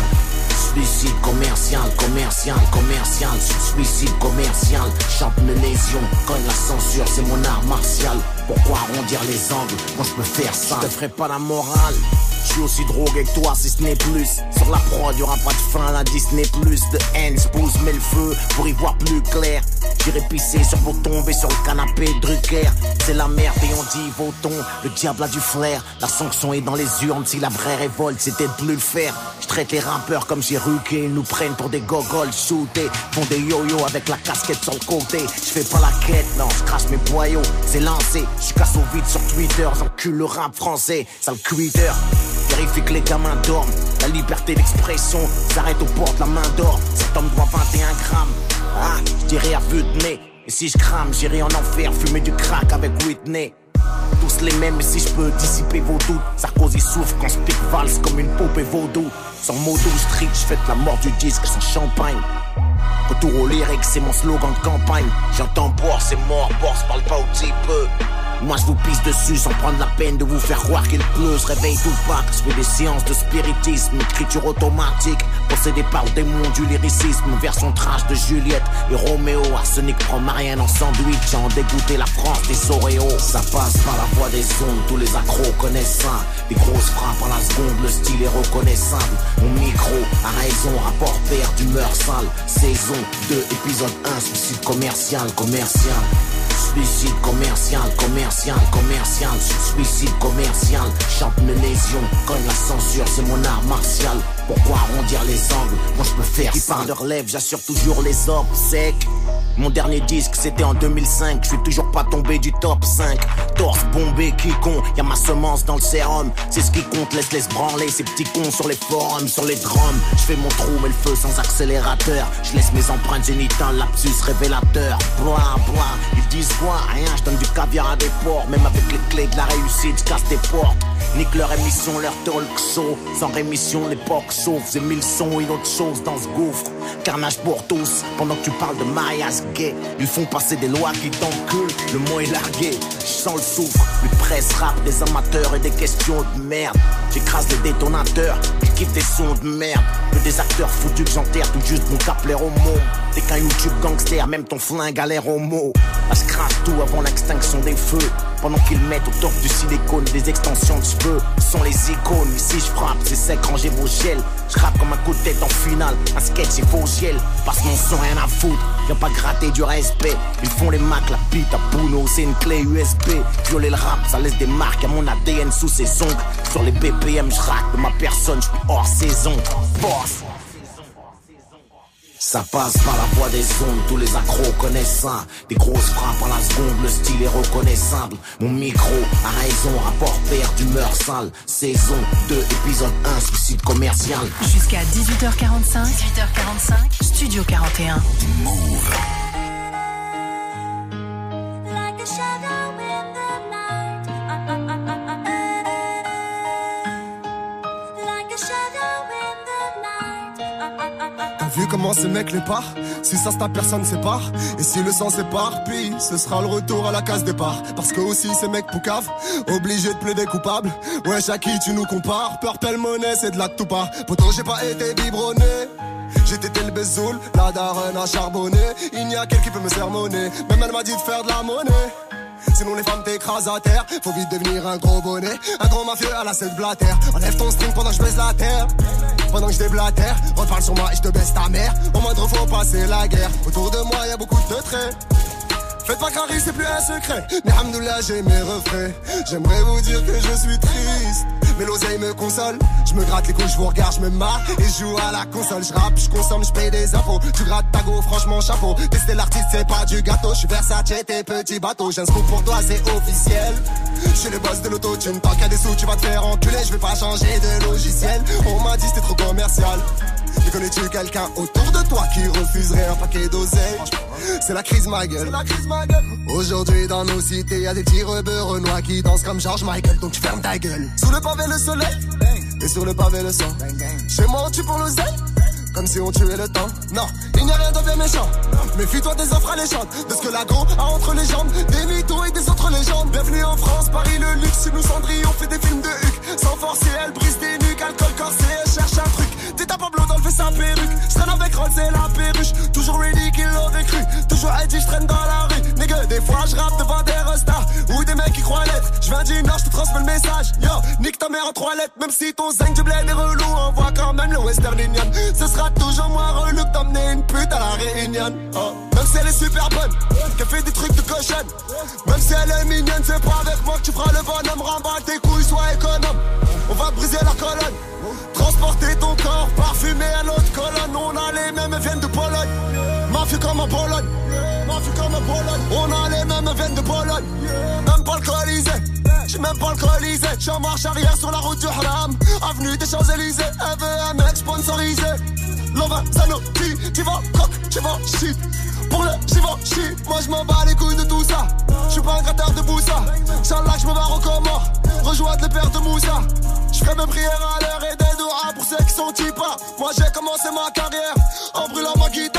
Suicide commercial, commercial, commercial, suicide commercial. Chante une lésion, cogne la censure, c'est mon art martial. Pourquoi arrondir les angles Moi je peux faire ça, je te ferai pas la morale. Je suis aussi drogué que toi si ce n'est plus. Sur la prod, y'aura pas de fin, la Disney plus. De haine, pousse, met le feu pour y voir plus clair. J'irai pisser sur vos tombes et sur le canapé Drucker. C'est la merde et on dit votons. Le diable a du flair. La sanction est dans les urnes. Si la vraie révolte c'était de plus le faire. Je traite les rappeurs comme j'ai ruqué. Ils nous prennent pour des gogoles shootés. Font des yo-yo avec la casquette sur le côté. Je fais pas la quête, non, je crache mes boyaux. C'est lancé. Je casse au vide sur Twitter. J'encule le rap français. Sale quitter. Vérifie que les gamins dorment. La liberté d'expression s'arrête aux portes, la main d'or. Cet homme doit 21 grammes. Ah, je dirais à vue de nez. Et si je crame, j'irai en enfer, fumer du crack avec Whitney. Tous les mêmes, mais si je peux dissiper vos doutes. Sarkozy souffre quand pique valse comme une poupée vaudou. Sans modo street, je fête la mort du disque sans champagne. Retour au lyrique, c'est mon slogan de campagne. J'entends boire, c'est mort, boire, parle pas au petit peu. Moi je vous pisse dessus sans prendre la peine de vous faire croire qu'il pleut. Je réveille tout pas, je fais des séances de spiritisme, écriture automatique, possédé par le démon du lyricisme, version trash de Juliette et Roméo. Arsenic prend Marianne en sandwich, en dégoûté la France des Oreos. Ça passe par la voix des ondes, tous les accros connaissent ça. Des grosses frappes à la seconde, le style est reconnaissable. Mon micro a raison, rapport père d'humeur sale. Saison 2, épisode 1, suicide commercial, commercial. Suicide commercial, commercial, commercial, suicide commercial. Chante mes lésions, cogne la censure, c'est mon art martial. Pourquoi arrondir les angles? Moi je peux faire Qui parle de relève, j'assure toujours les orbes secs. Mon dernier disque c'était en 2005, je suis toujours pas tombé du top 5. Torse bombé, qui con, y a ma semence dans le sérum. C'est ce qui compte, laisse laisse branler ces petits cons sur les forums, sur les drums. Je fais mon trou, mais le feu sans accélérateur. Je laisse mes empreintes génitales, lapsus révélateur. Blah blah, ils disent Rien, je donne du caviar à des porcs. Même avec les clés de la réussite, je casse des portes. Nique leur émission, leur talk show. Sans rémission, l'époque sauve. J'ai mille sons, une autre chose dans ce gouffre. Carnage pour tous, pendant que tu parles de mariage gay. Ils font passer des lois qui t'enculent. Le mot est largué, je sens le souffle. Une presse rap, des amateurs et des questions de merde. J'écrase les détonateurs, je kiffe des sons de merde. Que des acteurs foutus que j'enterre tout juste mon cap au mot. T'es qu'un YouTube gangster, même ton flingue a l'air homo. Tout avant l'extinction des feux. Pendant qu'ils mettent au top du silicone des extensions de cheveux. Sont les icônes, ici je frappe, c'est sec, rangez vos gels. Je rappe comme un coup de tête en finale, un sketch et faux gel. Parce qu'on sent rien à foutre, viens pas gratter du respect. Ils font les macs, la bite à Bruno, c'est une clé USB. Violer le rap, ça laisse des marques à mon ADN sous ses ongles. Sur les BPM, je de ma personne, je suis hors saison. Boss. Ça passe par la voix des ondes, tous les accros connaissent ça. Des grosses frappes à la seconde, le style est reconnaissable. Mon micro a raison, rapport père d'humeur sale. Saison 2, épisode 1, suicide commercial. Jusqu'à 18h45, 18h45, Studio 41. Move. Like a vu comment ces mecs les partent Si ça se tape, personne sépare. Et si le sang s'éparpille, ce sera le retour à la case départ. Parce que aussi ces mecs poucaves, obligés de plaider coupable. Ouais, qui tu nous compares Purple monnaie, c'est de la tout part. Pourtant, j'ai pas été biberonné. J'étais tel Bezoul, la daronne a charbonné. Il n'y a qu'elle qui peut me sermonner. Même elle m'a dit de faire de la monnaie. Sinon les femmes t'écrasent à terre Faut vite devenir un gros bonnet Un grand mafieux à la selle blatère Enlève ton string pendant que je baisse la terre Pendant que je déblatère. Reparle sur moi et je te baisse ta mère. Au moindre faut passer la guerre. Autour de moi y a beaucoup de traits Faites pas carré, c'est plus un secret. Mais Hamdoullah, j'ai mes refrains. J'aimerais vous dire que je suis triste. Mais l'oseille me console. Je me gratte les couilles, je vous regarde, je me marre. Et joue à la console. Je rappe, je consomme, je paye des impôts. Tu grattes ta go, franchement, chapeau. Tester l'artiste, c'est pas du gâteau. Je suis Versace, tes petits bateaux. J'ai un scoop pour toi, c'est officiel. Je suis le boss de l'autotune. Tant qu'il y a des sous, tu vas te faire enculer. Je vais pas changer de logiciel. On m'a dit c'était trop commercial. Mais connais-tu quelqu'un autour de toi qui refuserait un paquet d'oseille C'est la crise ma gueule. Aujourd'hui dans nos cités, y a des petits rebeux renois qui dansent comme George Michael, donc tu fermes ta gueule. Sous le pavé le soleil, et sur le pavé le sang. Chez moi on tue pour l'oseille comme si on tuait le temps. Non, il n'y a rien de bien méchant. Méfie-toi des offres alléchantes, de ce que l'agro a entre les jambes, des mythos et des autres légendes. Bienvenue en France, Paris le luxe, nous Cendrillon fait des films de Huck. Sans forcer, elle brise des nuques, alcool corsé, elle cherche un truc. T'es dans le fait sa perruque. Je traîne avec Rolls et la perruche. Toujours ready qu'il l'aurait cru. Toujours Eddie, je traîne dans la rue. Nigga, des fois je rappe devant des restas ou des mecs qui croient l'être. Je viens du nord, je te transmets le message. Yo, nique ta mère en trois lettres. Même si ton zinc du bled est relou, on voit quand même le Western Union. Ce sera toujours moins relou que une pute à la réunion. Oh. Même si elle est super bonne, qu'elle fait des trucs de cochonne. Même si elle est mignonne, c'est pas avec moi que tu feras le bonhomme. Remballe tes couilles, sois économe. On va briser la colonne. Transporter ton corps parfumé à l'autre colonne. On a les mêmes veines de Pologne. Mafia comme en Pologne. Mafia comme en Pologne. On a les mêmes veines de Pologne. Même pas alcoolisé. J'suis même pas alcoolisé. J'suis en marche arrière sur la route du Haram. Avenue des Champs-Élysées. Elle mec sponsorisé. Lova, Sanofi, tu vas coq, tu shit. Pour le Givenchy, moi je m'en bats les couilles de tout ça. Je suis pas un gratteur de Boussa. Inch'Allah, je me barre au Comores. Rejoindre les pères de Moussa. Je ferai mes prières à l'heure et des doigts pour ceux qui sont pas. Moi j'ai commencé ma carrière en brûlant ma guitare.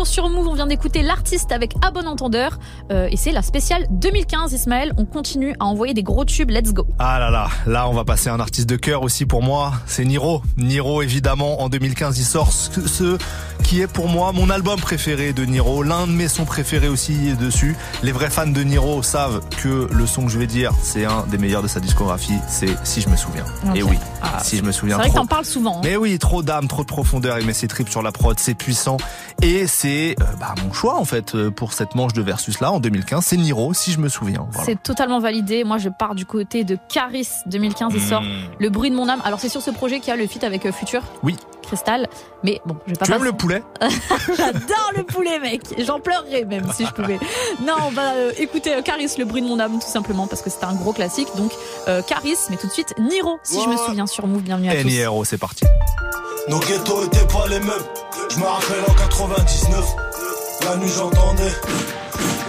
Toujours sur Move, on vient d'écouter l'artiste avec à bon entendeur euh, et c'est la spéciale 2015 Ismaël, on continue à envoyer des gros tubes, let's go. Ah là là, là on va passer un artiste de cœur aussi pour moi, c'est Niro. Niro évidemment, en 2015 il sort ce, ce qui est pour moi mon album préféré de Niro, l'un de mes sons préférés aussi dessus. Les vrais fans de Niro savent que le son que je vais dire, c'est un des meilleurs de sa discographie, c'est Si je me souviens. Et oui, Ah, si je me souviens C'est vrai que t'en parles souvent. hein. Mais oui, trop d'âme, trop de profondeur. Il met ses tripes sur la prod, c'est puissant. Et c'est euh, bah, mon choix en fait euh, pour cette manche de versus là en 2015. C'est Niro, si je me souviens. Voilà. C'est totalement validé. Moi, je pars du côté de Caris 2015. Il sort Mmh. Le bruit de mon âme. Alors, c'est sur ce projet qu'il y a le feat avec euh, Future. Oui. Cristal. Mais bon, je vais pas Tu aimes passer- le poulet (laughs) J'adore le poulet, mec. J'en pleurerais même si je pouvais. Non, on va euh, écouter euh, Caris, le bruit de mon âme, tout simplement, parce que c'est un gros classique. Donc, euh, Caris, mais tout de suite, Niro, si je me souviens sur Move. Bienvenue à tous. N.I.R.O. c'est parti. Nos ghettos étaient pas les mêmes. Je me rappelle en 99. La nuit j'entendais.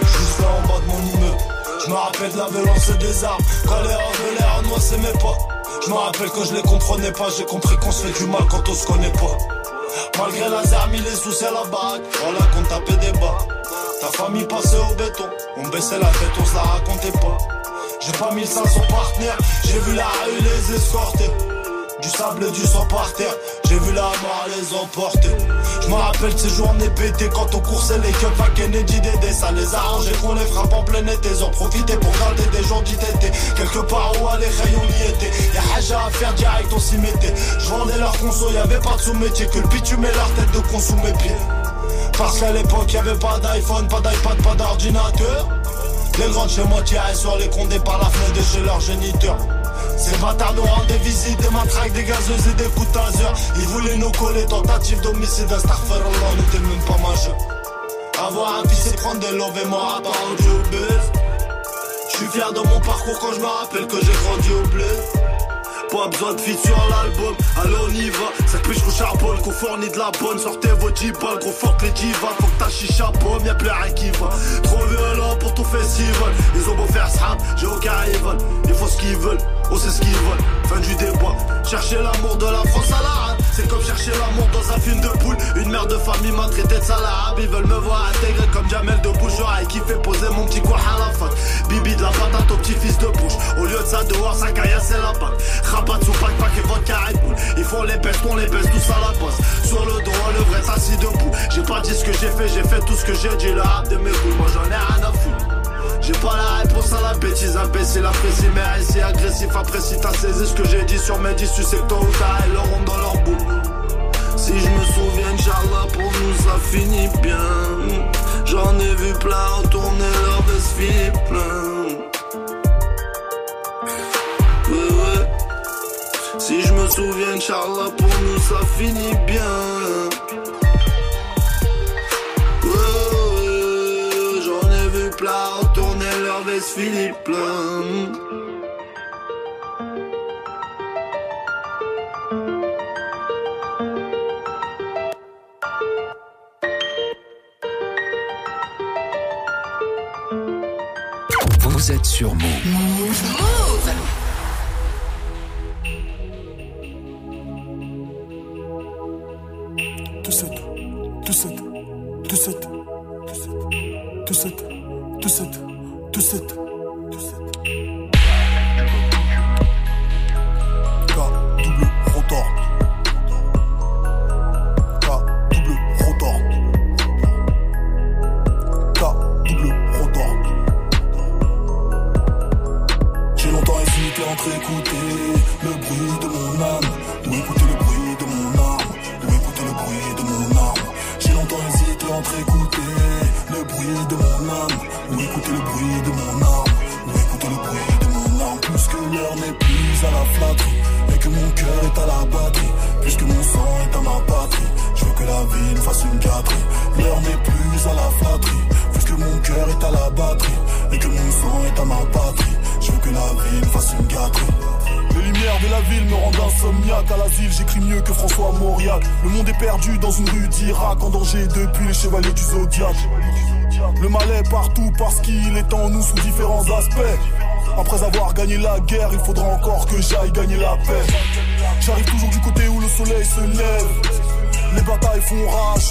Juste là en bas de mon immeuble. Je me rappelle de la violence des armes. Quand les de l'air, moi s'aimait pas. Je me rappelle que je les comprenais pas. J'ai compris qu'on se fait du mal quand on se connaît pas. Malgré la arme, il est sous c'est la baraque. Voilà qu'on tapait des bas. Ta famille passait au béton. On baissait la tête, on se la racontait pas. J'ai pas mis le sein son partenaire. J'ai vu la rue les escorter. Du sable et du sang par terre, j'ai vu la mort les emporter. Je me rappelle ces journées pétées quand on coursait les keufs à Kennedy Dédé. Ça les arrangeait qu'on les frappe en plein été. Ils ont profité pour garder des gens d'ITT. Quelque part où aller, rayons y était. Y'a haja à faire direct, on s'y mettait. Je vendais leur conso, y'avait pas de sous-métier. Que le bitume et leur tête de con sous mes pieds. Parce qu'à l'époque, y'avait pas d'iPhone, pas d'iPad, pas d'ordinateur. Les grands de chez moi tiraient sur les condés par la fenêtre de chez leur géniteur. Ces bâtards nous rendent des visites, des matraques, des gazeuses et des coups. Ils voulaient nous coller, tentative d'homicide, Astaghfirullah, on n'était même pas majeur. Avoir un fils et prendre des love et moi à au. Je suis fier de mon parcours quand je me rappelle que j'ai grandi au bled. Pas besoin de feat sur l'album, allez on y va. C'est plus qu'on charbonne, qu'on fournit de la bonne. Sortez vos 10 balles, gros fuck les divas Faut que ta chicha pomme, y'a plus rien qui va. Trop violent pour tout festival. Ils ont beau faire ça, j'ai aucun rival. Ils font ce qu'ils veulent, on sait ce qu'ils veulent. Fin du débat, Chercher l'amour de la France à la c'est comme chercher l'amour dans un film de poule. Une mère de famille m'a traité de salade. Ils veulent me voir intégré comme Jamel de Bouchera et qui fait poser mon petit quoi à la fac. Bibi de la patate au petit fils de bouche. Au lieu de ça, dehors, ça c'est la patte. Rabat sous et Red Bull. Ils font les pestes, on les baisse, tout ça la bosse. Sur le dos, le vrai assis debout. J'ai pas dit ce que j'ai fait, j'ai fait tout ce que j'ai dit. Le rap de mes couilles, moi j'en ai rien à foutre. J'ai pas la réponse à la bêtise, imbécile, apprécie, mais ici agressif, apprécie, t'as saisi ce que j'ai dit sur mes 10, tu sais que tôt ou tard, elles l'auront dans leur boule. Si je me souviens, Inch'Allah, pour nous ça finit bien. J'en ai vu plein retourner leur veste plein. Si je me souviens, Inch'Allah, pour nous ça finit bien. J'en ai vu plein retourner leur veste finit plein. Vous êtes sur Move.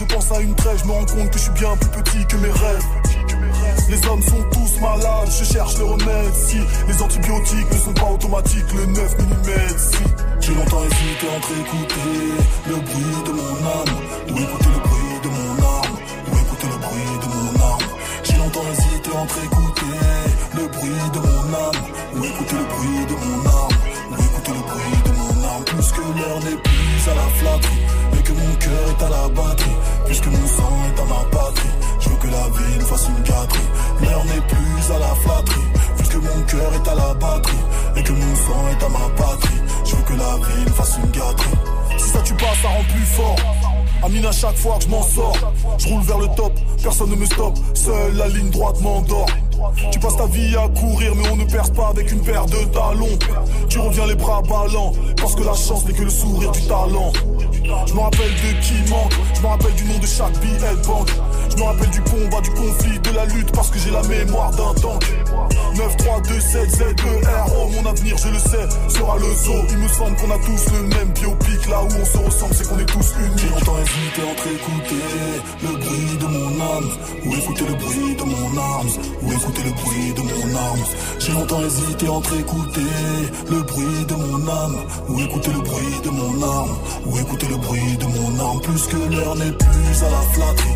Je pense à une trêve, je me rends compte que je suis bien plus petit que mes rêves. Les hommes sont tous malades, je cherche le remède. Si les antibiotiques ne sont pas automatiques, le 9 mm. Si j'ai longtemps hésité entre écouter le bruit de mon âme ou écouter le bruit de mon arme ou écouter le bruit de mon arme. J'ai longtemps hésité entre écouter le bruit de la flatterie Puisque mon cœur est à la batterie Et que mon sang est à ma patrie Je veux que la ville fasse une gâterie Si ça tue pas ça rend plus fort Amine à chaque fois que je m'en sors Je roule vers le top, personne ne me stoppe Seule la ligne droite m'endort tu passes ta vie à courir, mais on ne perce pas avec une paire de talons. Tu reviens les bras ballants, parce que la chance n'est que le sourire du talent. Je me rappelle de qui manque, je me rappelle du nom de chaque billet de banque. Je me rappelle du combat, du conflit, de la lutte, parce que j'ai la mémoire d'un tank. 9, 3, 2, 7, Z, E, R, O, mon avenir, je le sais, sera le zoo. Il me semble qu'on a tous le même biopic, là où on se ressemble, c'est qu'on est tous unis. J'ai longtemps hésité entre écouter le bruit de mon âme, ou écouter le bruit de mon arme, ou écouter le bruit de mon arme. J'ai longtemps hésité entre écouter le bruit de mon âme, ou écouter le bruit de mon arme, ou écouter le bruit de mon arme. Plus que l'heure n'est plus à la flatterie,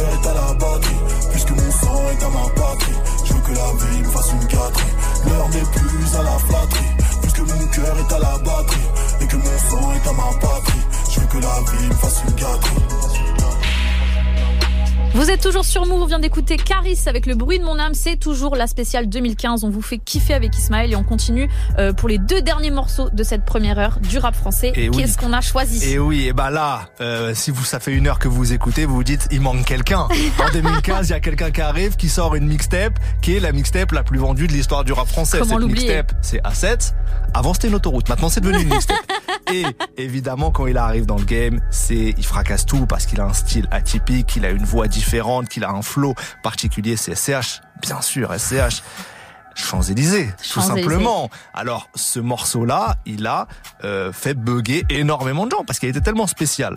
cœur est à la batterie, puisque mon sang est à ma patrie. Je veux que la vie me fasse une gâterie. L'heure n'est plus à la flatterie, puisque mon cœur est à la batterie, et que mon sang est à ma patrie. Je veux que la vie me fasse une gâterie. Vous êtes toujours sur Move, on vient d'écouter Caris avec le bruit de mon âme, c'est toujours la spéciale 2015, on vous fait kiffer avec Ismaël et on continue euh, pour les deux derniers morceaux de cette première heure du rap français. Qu'est-ce qu'on a choisi? Et oui, et bah là, euh, si vous ça fait une heure que vous écoutez, vous vous dites il manque quelqu'un. En (laughs) 2015, il y a quelqu'un qui arrive, qui sort une mixtape, qui est la mixtape la plus vendue de l'histoire du rap français. Comment cette mixtape, c'est A7. Avant c'était une autoroute, maintenant c'est devenu une mixtape. (laughs) et évidemment, quand il arrive dans le game, c'est il fracasse tout parce qu'il a un style atypique, il a une voix différente, qu'il a un flow particulier. C'est SCH, bien sûr, SCH. Champs-Élysées, tout simplement. Alors, ce morceau-là, il a euh, fait bugger énormément de gens parce qu'il était tellement spécial.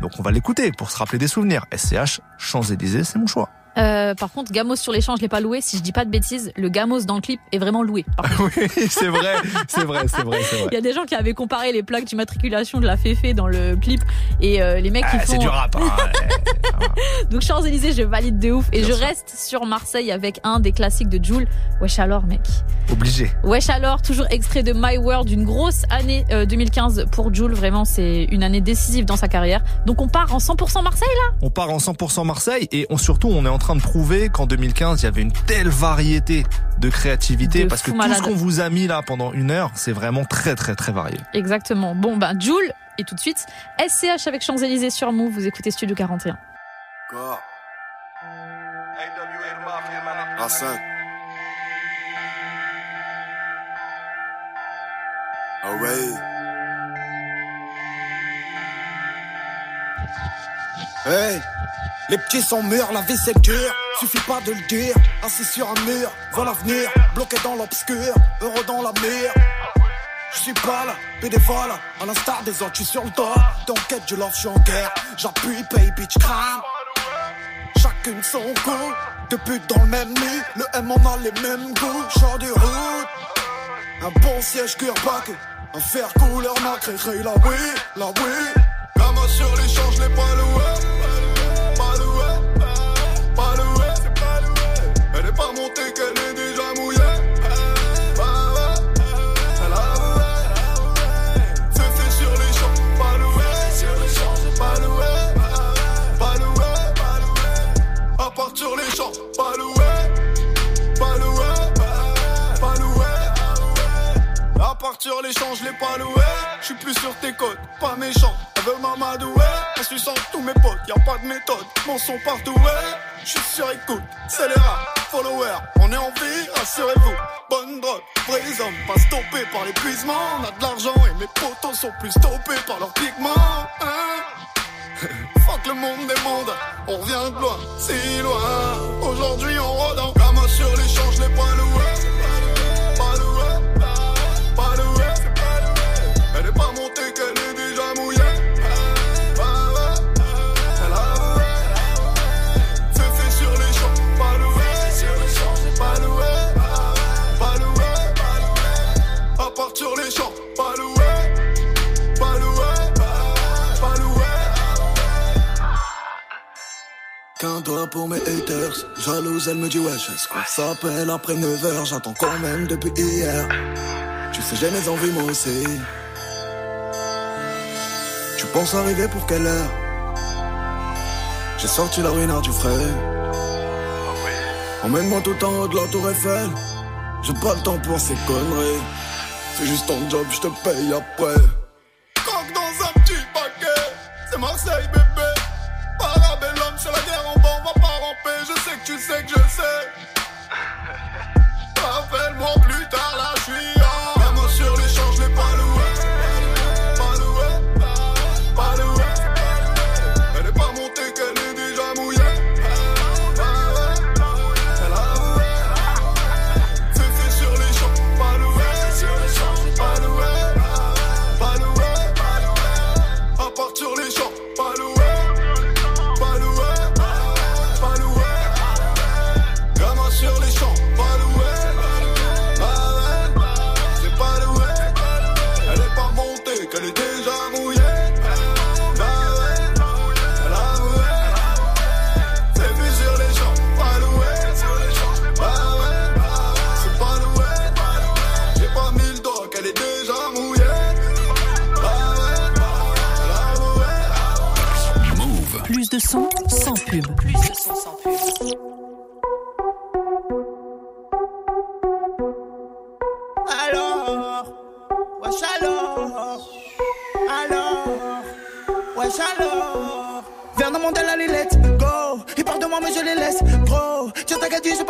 Donc, on va l'écouter pour se rappeler des souvenirs. SCH, Champs-Élysées, c'est mon choix. Euh, par contre, Gamos sur l'échange, je l'ai pas loué. Si je dis pas de bêtises, le Gamos dans le clip est vraiment loué. (laughs) Oui, c'est vrai, c'est vrai, c'est vrai, Il y a des gens qui avaient comparé les plaques d'immatriculation de la Féfé dans le clip et euh, les mecs qui Ah, font. (laughs) c'est du rap. hein. Donc Champs-Élysées, je valide de ouf et Bien je sûr. reste sur Marseille avec un des classiques de Joule. Wesh alors, mec. Obligé. Wesh alors, toujours extrait de My World, une grosse année euh, 2015 pour Joule. Vraiment, c'est une année décisive dans sa carrière. Donc on part en 100% Marseille là? On part en 100% Marseille et on, surtout on est en train de prouver qu'en 2015 il y avait une telle variété de créativité De parce que tout ce qu'on vous a mis là pendant une heure c'est vraiment très très très varié. Exactement. Bon, ben Joule et tout de suite SCH avec Champs-Élysées sur Move. Vous écoutez Studio 41. Quoi À 5. Ah ouais. Hey, les petits sont mûrs, la vie c'est dur. Suffit pas de le dire. Assis sur un mur, vois l'avenir. Bloqué dans l'obscur, heureux dans la mire. Je suis pas là, bénévole. À l'instar des autres, je sur le dos. Dans quête du love, je suis en guerre. J'appuie, pay, bitch, crame. Chacune son coup. Deux putes dans le même lit. Le M, on a les mêmes goûts. Chant du route. Un bon siège cuir bac. Un fer couleur nacré. La oui, la oui. Gamin sur l'échange, je l'ai pas partir je l'ai pas loué. Je suis plus sur tes côtes, pas méchant. Elle veut m'amadouer. Elle suit sans tous mes potes, y a pas de méthode. Mon son partout, ouais. Je suis sur écoute, c'est les rats, followers. On est en vie, rassurez-vous. Bonne drogue, vrais hommes, pas stoppés par l'épuisement. On a de l'argent et mes potos sont plus stoppés par leurs pigments. Hein (laughs) Fuck le monde des mondes, on revient de loin, si loin. Aujourd'hui on en gamin sur les champs, je doigt pour mes haters. Jalouse, elle me dit wesh, est-ce qu'on s'appelle après 9h J'attends quand même depuis hier. Tu sais, j'ai mes envies, moi aussi. Tu penses arriver pour quelle heure? J'ai sorti la ruine du frais. Emmène-moi tout en haut de la tour Eiffel. J'ai pas le temps pour ces conneries. C'est juste ton job, je te paye après.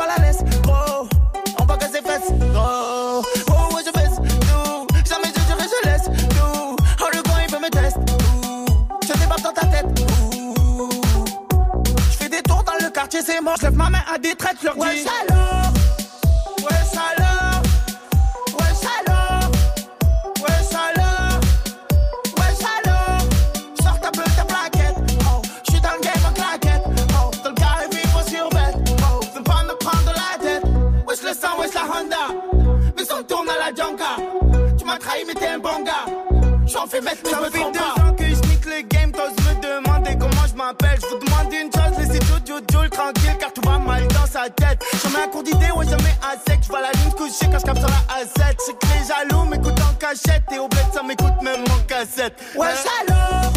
La laisse, gros. On va casser fesses, gros. Oh, ouais, je baisse, nous. Jamais je dirai, je laisse, nous. Oh, le gars, il veut me tester. Je débarque dans ta tête. Je fais des tours dans le quartier, c'est mort. Je ma main à des traites, je leur coucher quand je capte sur la A7. C'est que les jaloux m'écoutent en cachette et au bled ça m'écoute même en cassette. Ouais, alors,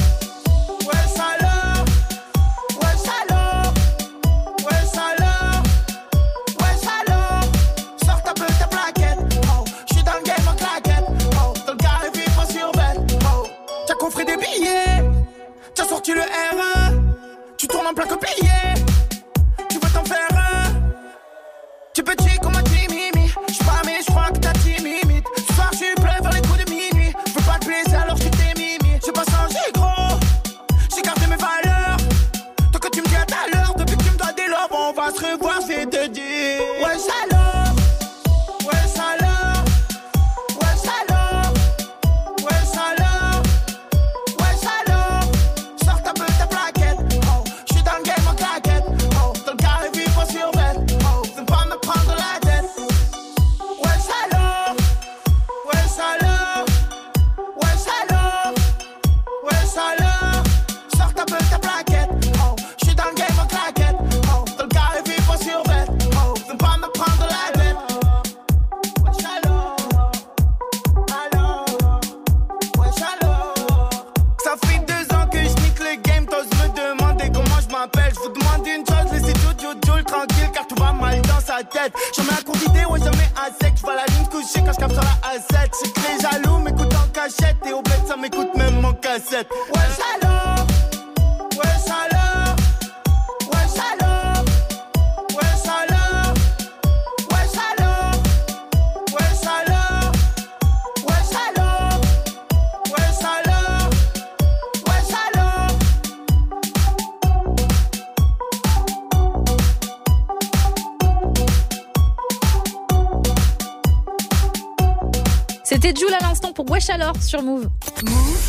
sur Move.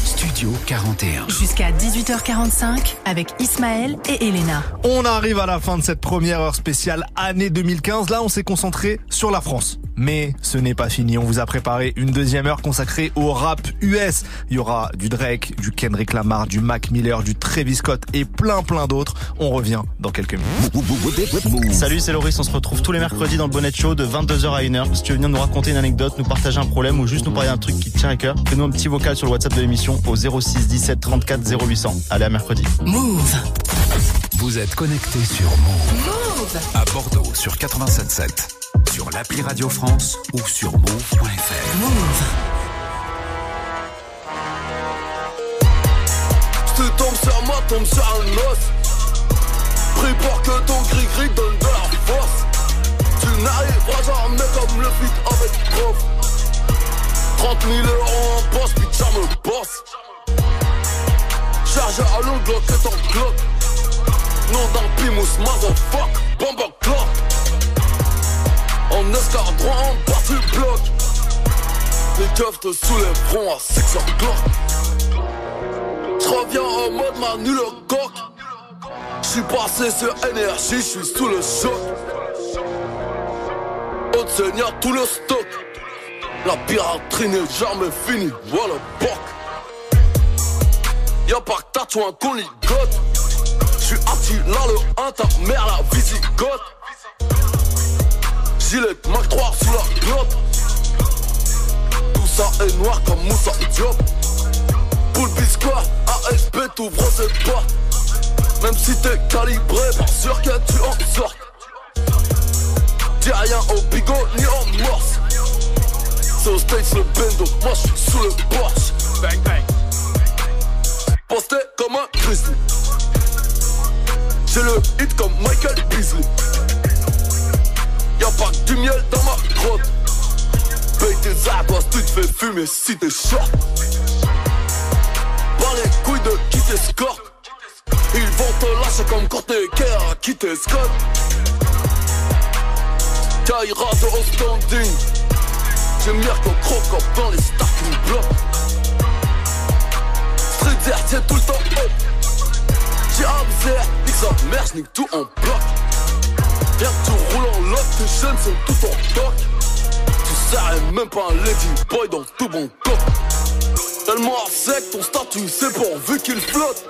Studio 41. Jusqu'à 18h45 avec Ismaël et Elena. On arrive à la fin de cette première heure spéciale année 2015. Là, on s'est concentré sur la France. Mais ce n'est pas fini. On vous a préparé une deuxième heure consacrée au rap US. Il y aura du Drake, du Kendrick Lamar, du Mac Miller, du Travis Scott et plein plein d'autres. On revient dans quelques minutes. Salut, c'est Loris. On se retrouve tous les mercredis dans le Bonnet Show de 22h à 1h. Si tu veux venir nous raconter une anecdote, nous partager un problème ou juste nous parler d'un truc qui te tient à cœur, fais-nous un petit vocal sur le WhatsApp de l'émission au 06 17 34 0800. Allez, à mercredi. Move. Vous êtes connecté sur Move. Move. À Bordeaux sur 87.7. Sur l'appli Radio France ou sur move.fr. Move. Tombe sur moi, tombe sur un os. Prie pour que ton gris-gris donne de la force. Tu n'arriveras jamais comme le feat avec prof. 30 000 euros en poche, puis ça me bosse. Charge à long glock que ton glock. Nom d'un pimous, motherfuck, bomba clock. En escadron, en bas du bloc. Les keufs te soulèveront à 6 heures glock. J'reviens en mode Manu le coq. J'suis passé sur énergie, j'suis sous le choc. Haute seigneur, tout le stock. La piraterie n'est jamais finie, voilà boc. Y'a pas que tatouin qu'on ligote. J'suis là le 1, ta mère la visigote. Gilet Mac 3 sous la glotte. Tout ça est noir comme Moussa Diop. Poule biscoire, ASP t'ouvre cette porte. Même si t'es calibré, pas sûr que tu en sortes. Dis rien au bigot ni en morse. C'est au States le bendo, moi j'suis sous le Porsche. Bang bang. Posté comme un grizzly. J'ai le hit comme Michael Beasley. Y'a pas du miel dans ma grotte. Paye tes ardoises, tu te fais fumer si t'es short. Pas les couilles de qui t'escorte. Ils vont te lâcher comme t'es Kerr à qui t'escorte. Taillera de standing. J'ai Mirko Crocop dans les starting blocks. Street air, tiens tout le temps up. J'ai abusé, nique sa mère, j'nique tout en bloc. Bien que tu roules en lock, tes jeunes sont tout en toc. Tu serais même pas un lady boy dans tout bon coq. Tellement sec, ton statut c'est pourvu qu'il flotte.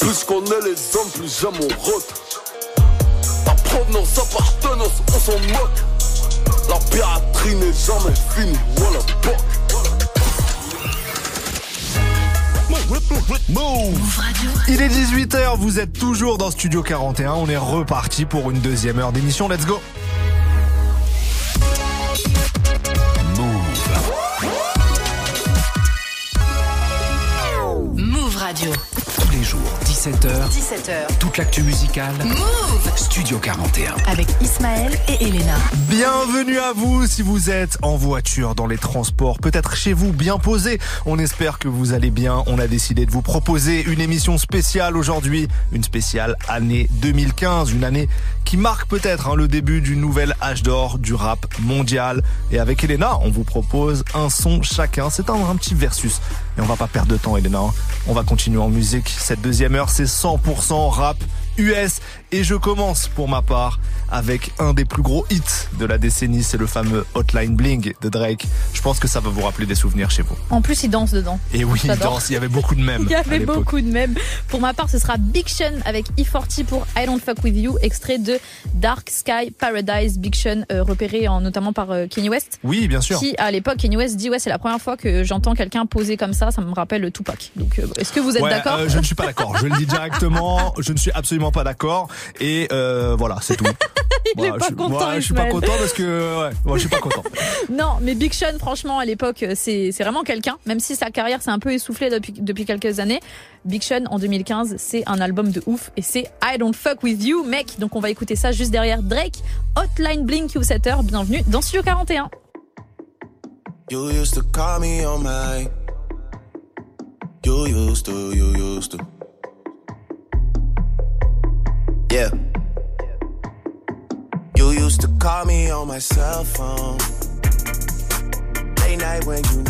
Plus qu'on est les hommes, plus jamais on rote. La provenance, appartenance, on s'en moque. La piraterie n'est jamais finie, voilà, boc. Il est 18h, vous êtes toujours dans Studio 41, on est reparti pour une deuxième heure d'émission, let's go Move Radio. Tous les jours, 17h. 17h. Toute l'actu musicale. Move Studio 41. Avec Ismaël et Elena. Bienvenue à vous si vous êtes en voiture, dans les transports, peut-être chez vous, bien posé. On espère que vous allez bien. On a décidé de vous proposer une émission spéciale aujourd'hui, une spéciale année 2015, une année qui marque peut-être hein, le début du nouvel âge d'or du rap mondial. Et avec Elena, on vous propose un son chacun. C'est un, un petit versus. Et on va pas perdre de temps, Elena. On va continuer en musique. Cette deuxième heure, c'est 100% rap US. Et je commence pour ma part avec un des plus gros hits de la décennie, c'est le fameux Hotline Bling de Drake. Je pense que ça va vous rappeler des souvenirs chez vous. En plus, il danse dedans. Et oui, il danse, il y avait beaucoup de mèmes. (laughs) Il y avait beaucoup de mèmes. Pour ma part, ce sera Big Sean avec E40 pour I Don't Fuck With You, extrait de Dark Sky Paradise. Big Sean, euh, repéré en- notamment par euh, Kanye West. Oui, bien sûr. Qui, à l'époque, Kanye West dit Ouais, c'est la première fois que j'entends quelqu'un poser comme ça, ça me rappelle le Tupac. Donc, euh, est-ce que vous êtes Ouais, d'accord euh, Je ne suis pas d'accord. Je le dis directement. Je ne suis absolument pas d'accord. Et euh, voilà, c'est tout. (laughs) Il est pas je, content, voilà, je suis pas content parce que ouais, moi, je suis pas content. (laughs) Non, mais Big Sean, franchement, à l'époque, c'est c'est vraiment quelqu'un. Même si sa carrière s'est un peu essoufflée depuis, depuis quelques années, Big Sean, en 2015, c'est un album de ouf et c'est I Don't Fuck With You, mec. Donc on va écouter ça juste derrière Drake, Hotline Blink Q7 Bienvenue dans Studio 41. You used to call me on my. You used to, you used to. Yeah. You used to call me on my cell phone. Late night when you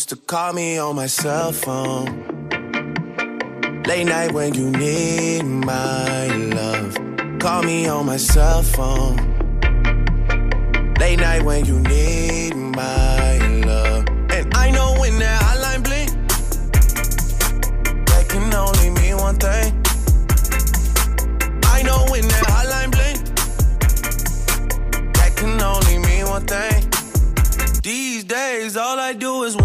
Used to call me on my cell phone. Late night when you need my love. Call me on my cell phone. Late night when you need my love. And I know when that hotline blink, that can only mean one thing. I know when that hotline blink, that can only mean one thing. These days, all I do is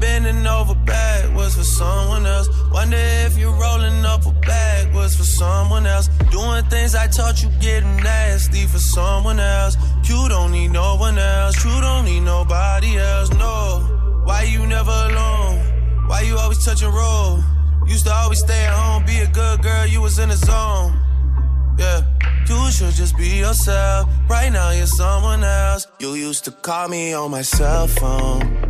bending over backwards for someone else. Wonder if you're rolling up a bag was for someone else. Doing things I taught you getting nasty for someone else. You don't need no one else. You don't need nobody else. No. Why you never alone? Why you always touching roll? Used to always stay at home, be a good girl. You was in the zone. Yeah. You should just be yourself. Right now, you're someone else. You used to call me on my cell phone.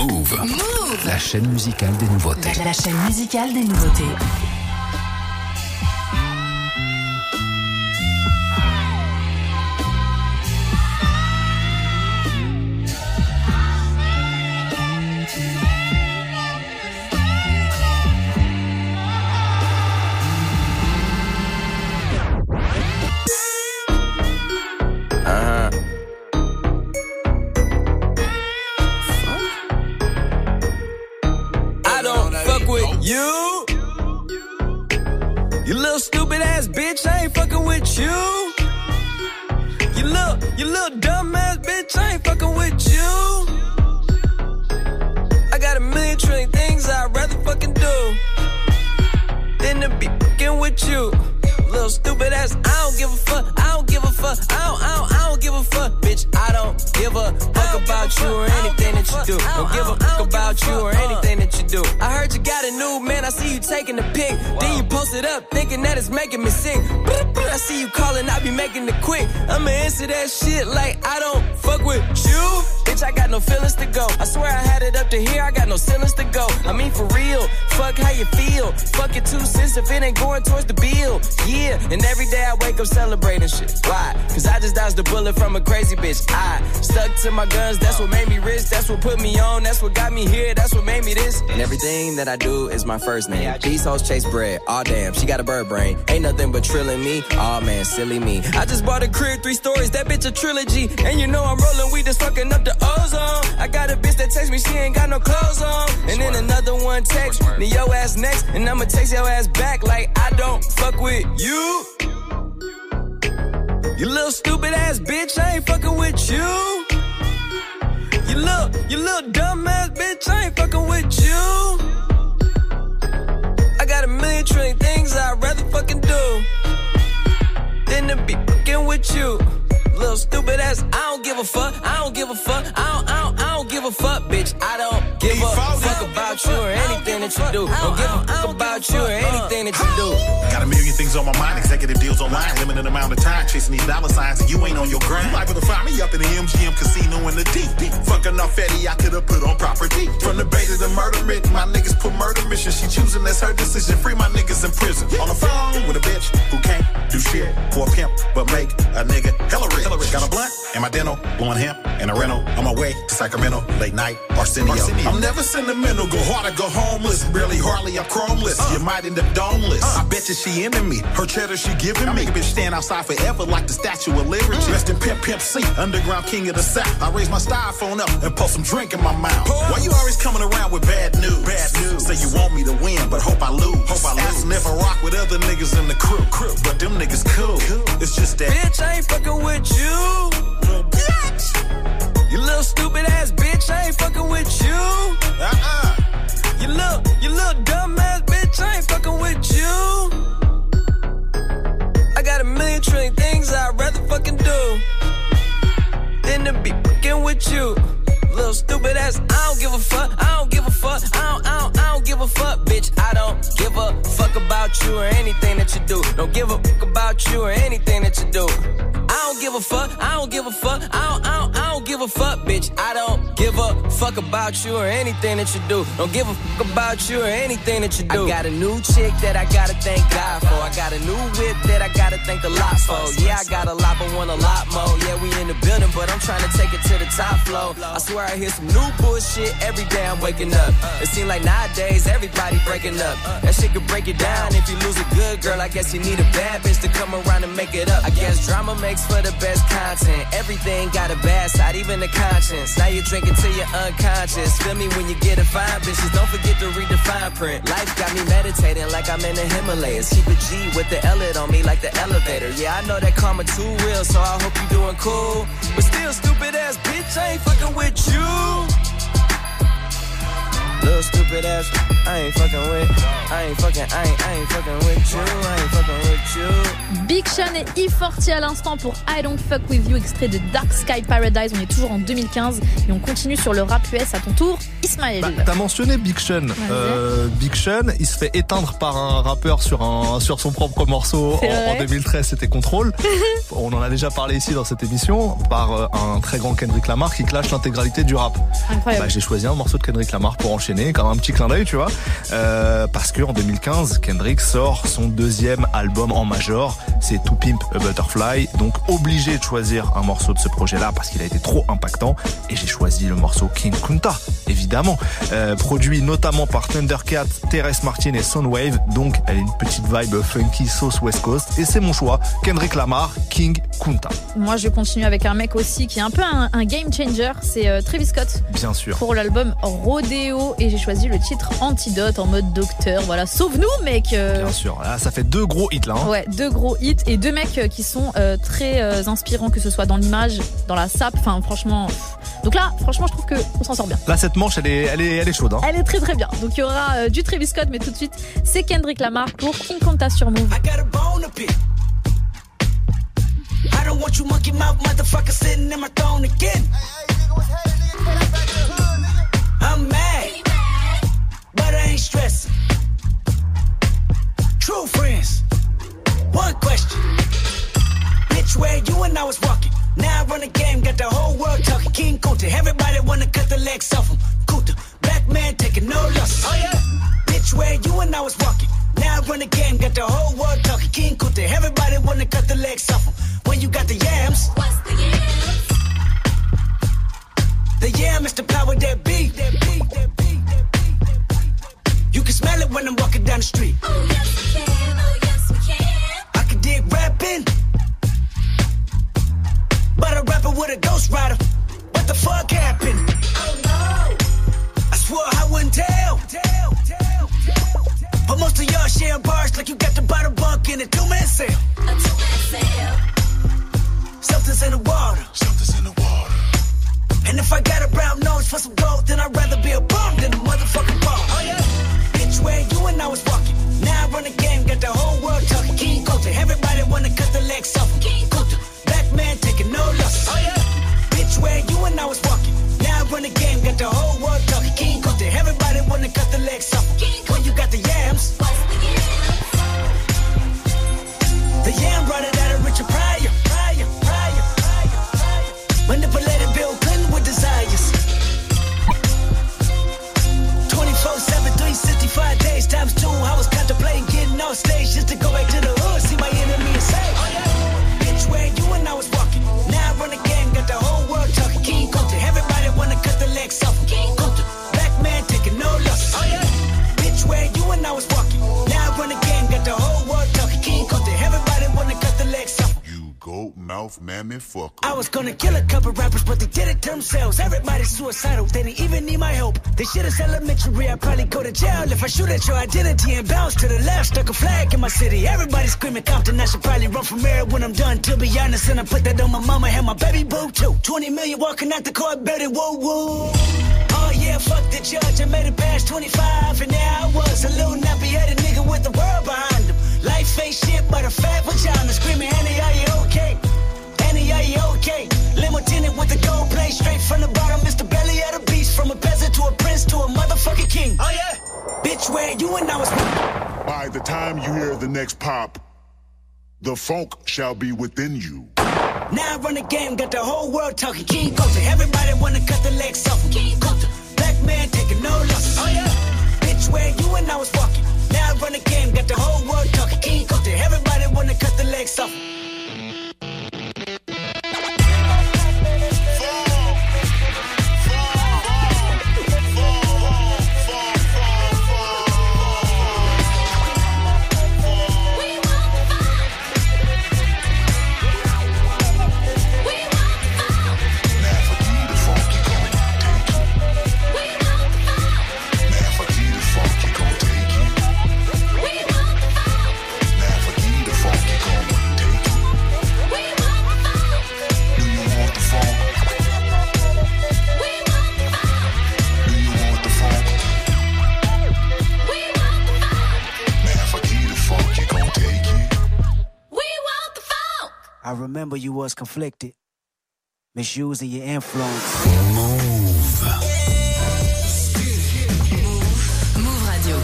Move. Move. La chaîne musicale des nouveautés. La, la chaîne musicale des nouveautés. It's making me sick. I see you calling, I be making it quick. I'ma answer that shit like I don't fuck with you. Bitch, I got no feelings to go. I swear I had it up to here, I got no feelings to go. I mean, for real, fuck how you feel. Fuck it two cents if it ain't going towards the bill. Yeah, and every day I wake up celebrating shit. Why? Cause I just dodged a bullet from a crazy bitch. I stuck to my guns, that's what made me rich. That's what put me on, that's what got me here, that's what made me this. And everything that I do is my first name. These hoes chase bread. Aw, damn, she got a bird brain. Ain't nothing but trilling me. Aw, man, silly me. I just bought a crib, three stories, that bitch a trilogy. And you know I'm rolling, we just fucking up the ozone. I got a bitch that text me, she ain't got no clothes on. And then another one text me, yo ass next. And I'ma text your ass back like I don't fuck with you. You little stupid ass bitch, I ain't fucking with you. You little, you little dumb ass bitch, I ain't fucking with you. I got a million trillion things I'd rather fucking do than to be fucking with you. Little stupid ass, I don't give a fuck, I don't give a fuck, I don't, I don't, I don't give a fuck, bitch. I don't give a fuck about you or anything that you do. Don't give a fuck about you or anything that you do. Got a million things on my mind, executive deals online, limited amount of time, chasing these dollar signs, and you ain't on your grind. You liable to find me up in the MGM casino in the deep. deep. Fucking off Eddie, I could've put on property. From the bait to the murder mitt, my niggas put murder mission. She choosing, that's her decision. Free my niggas in prison. On the phone with a bitch who can't do shit for a pimp, but make a nigga hella rich. Got a blunt and my dental, blowing hemp and a rental. On my way to Sacramento, late night, Arsenio. I'm never sentimental, go hard or go homeless. Barely, hardly, I'm chromeless. Uh. You might end up domeless. Uh. I bet you she into me. Her cheddar she giving me. I make a bitch stand outside forever like the Statue of Liberty. Mm. Rest in Pimp Pimp C, underground king of the South. I raise my styrofoam up and pour some drink in my mouth. Why you always coming around with bad news? Bad news. Say you want me to win, but hope I lose. Hope I lose. Asking if I rock with other niggas in the crew. crew. But them niggas cool. It's just that. Bitch, I ain't fucking with. You you. Little stupid ass, I don't give a fuck, I don't give a fuck, I don't, I don't, I don't give a fuck, bitch. I don't give a fuck about you or anything that you do. Don't give a fuck about you or anything that you do. I don't give a fuck, I don't give a fuck, I don't, I don't, I don't give a fuck, bitch. I don't give a fuck about you or anything that you do. Don't give a fuck about you or anything that you do. I got a new chick that I gotta thank God for. I got a new whip that I gotta thank the lot for. Yeah, I got a lot, but want a lot more. Yeah, we in the building, but I'm trying to take it to the top floor. I swear I hear some new bullshit every day I'm waking up. It seems like nowadays everybody breaking up. That shit could break it down if you lose a good girl. I guess you need a bad bitch to come around and make it up. I guess drama makes for the best content. Everything got a bad side, even the conscience. Now you're drinking till you're unconscious. Feel me when you get a fine bitches. Don't forget to read the fine print. Life got me meditating like I'm in the Himalayas. Keep a G with the L on me like the elevator. Yeah, I know that karma too real, so I hope you doing cool. But still, stupid ass bitch, I ain't fucking with you. Little stupid ass, I ain't fucking with. I ain't fucking, I ain't, I ain't fucking with you. I ain't fucking with you. Big Sean et E40 à l'instant pour I Don't Fuck With You, extrait de Dark Sky Paradise. On est toujours en 2015 et on continue sur le rap US à ton tour. Ismaël. Bah, T'as mentionné Big Sean. Euh, Big Sean, il se fait éteindre par un rappeur sur un sur son propre morceau en, en, 2013. C'était Control. (laughs) on en a déjà parlé ici dans cette émission par euh, un très grand Kendrick Lamar qui clash l'intégralité du rap. Incroyable. Bah, J'ai choisi un morceau de Kendrick Lamar pour enchaîner, comme un petit clin d'œil, tu vois, euh, parce que en 2015, Kendrick sort son deuxième album en major, c'est To Pimp a Butterfly. Donc obligé de choisir un morceau de ce projet-là parce qu'il a été trop impactant. Et j'ai choisi le morceau King Kunta, évidemment, euh, produit notamment par Thundercat, Terrence Martin et Soundwave. Donc elle a une petite vibe funky sauce West Coast. Et c'est mon choix, Kendrick Lamar, King Kunta. Moi, je continue avec un mec aussi qui est un peu un, un game changer. C'est euh, Travis Scott. Bien sûr. Pour l'album Rodeo et j'ai choisi le titre Antidote en mode docteur. Voilà, sauve-nous, mec. euh. Bien sûr. Là, ça fait deux gros hits là. hein. Ouais, deux gros hits et deux mecs euh, qui sont euh, très euh, inspirants, que ce soit dans l'image, dans la sape. Enfin, franchement. Donc là, franchement, je trouve que on s'en sort bien. Là, cette manche, elle est, elle est, elle est chaude. Hein. Elle est très très bien. Donc il y aura euh, du Travis Scott, mais tout de suite, c'est Kendrick Lamar pour King Conta sur Move. I got a bone to pick. I don't want you monkey mouth motherfucker sitting in my throne again. I'm mad, ain't stressing. True friends, one question. Bitch, where you and I was walking. Now I run the game, got the whole world talking. King Kunta, everybody wanna cut the legs off him. Kunta, black man taking no losses. Oh yeah. Bitch, where you and I was walking. Now I run the game, got the whole world talking. King Kunta, everybody wanna cut the legs off him. Street. At your identity and bounce to the left. Stuck a flag in my city, everybody screaming Compton. I should probably run from mayor when I'm done, to be honest. And I put that on my mama and my baby boo too. 20 million walking out the court, baby, woo woo. Oh yeah, fuck the judge, I made it past 25, and now I was, a little nappy headed nigga with the world behind him. Life ain't shit but a fat vagina, screaming, Annie, are you okay? Annie, are you okay? Limo tinted with the gold plate, straight from the bottom, you and I was. By the time you hear the next pop, the funk shall be within you. Now I run the game, got the whole world talking. King Kunta, everybody wanna cut the legs off. King Kunta, black man taking no losses. Oh yeah, bitch, where you and I was walking. Now I run the game, got the whole world talking. King Kunta, everybody wanna cut the legs off. remember you was conflicted, misusing your influence. Move. Move. Radio.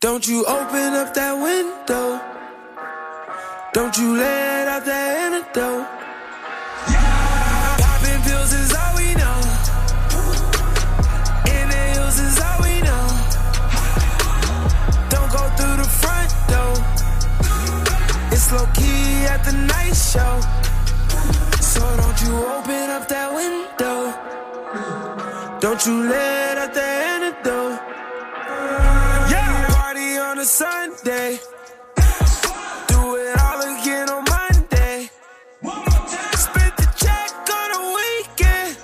Don't you open up that window. Don't you let out that antidote. Slow key at the night show. So don't you open up that window. Don't you let out the antidote. Yeah, we party on a Sunday. Do it all again on Monday. One more time. Spend the check on a weekend.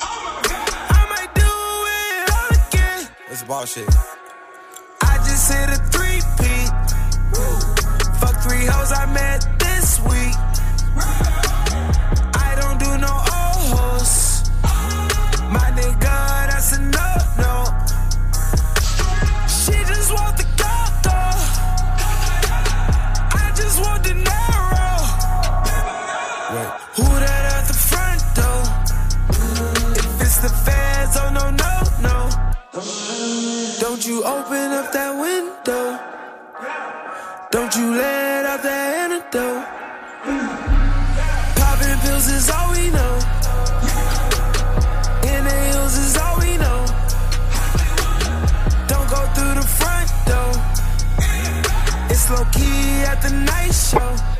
I might do it all again. That's bullshit. three hoes I met this week. I don't do no old hoes. My nigga, that's a no no. She just want the gold though. I just want the narrow. Wait. Who that at the front door? If it's the feds, oh no no no. Don't you open up that key at the night show.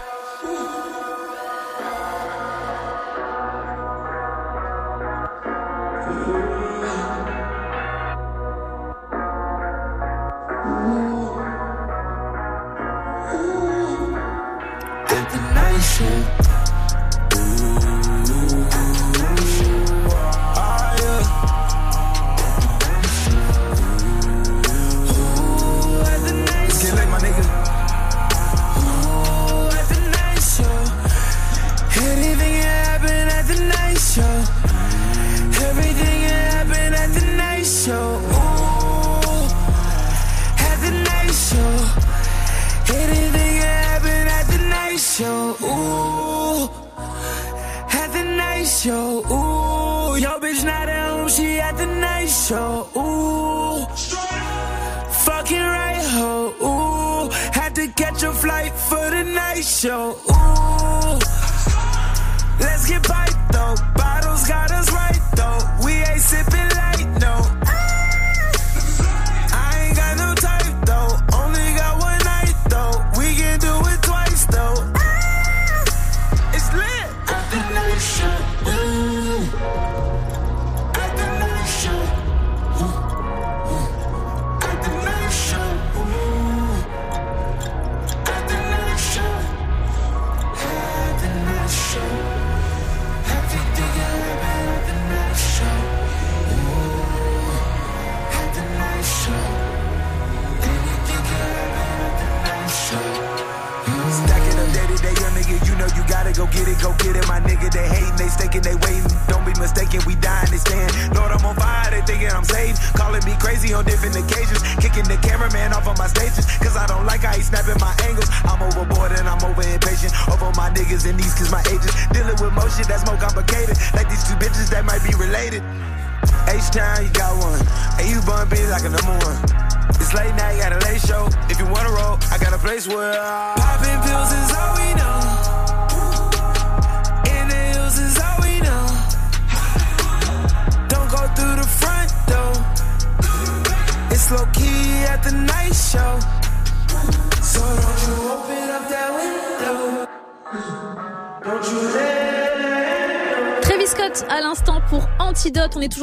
your flight for the night show. Ooh, let's get by.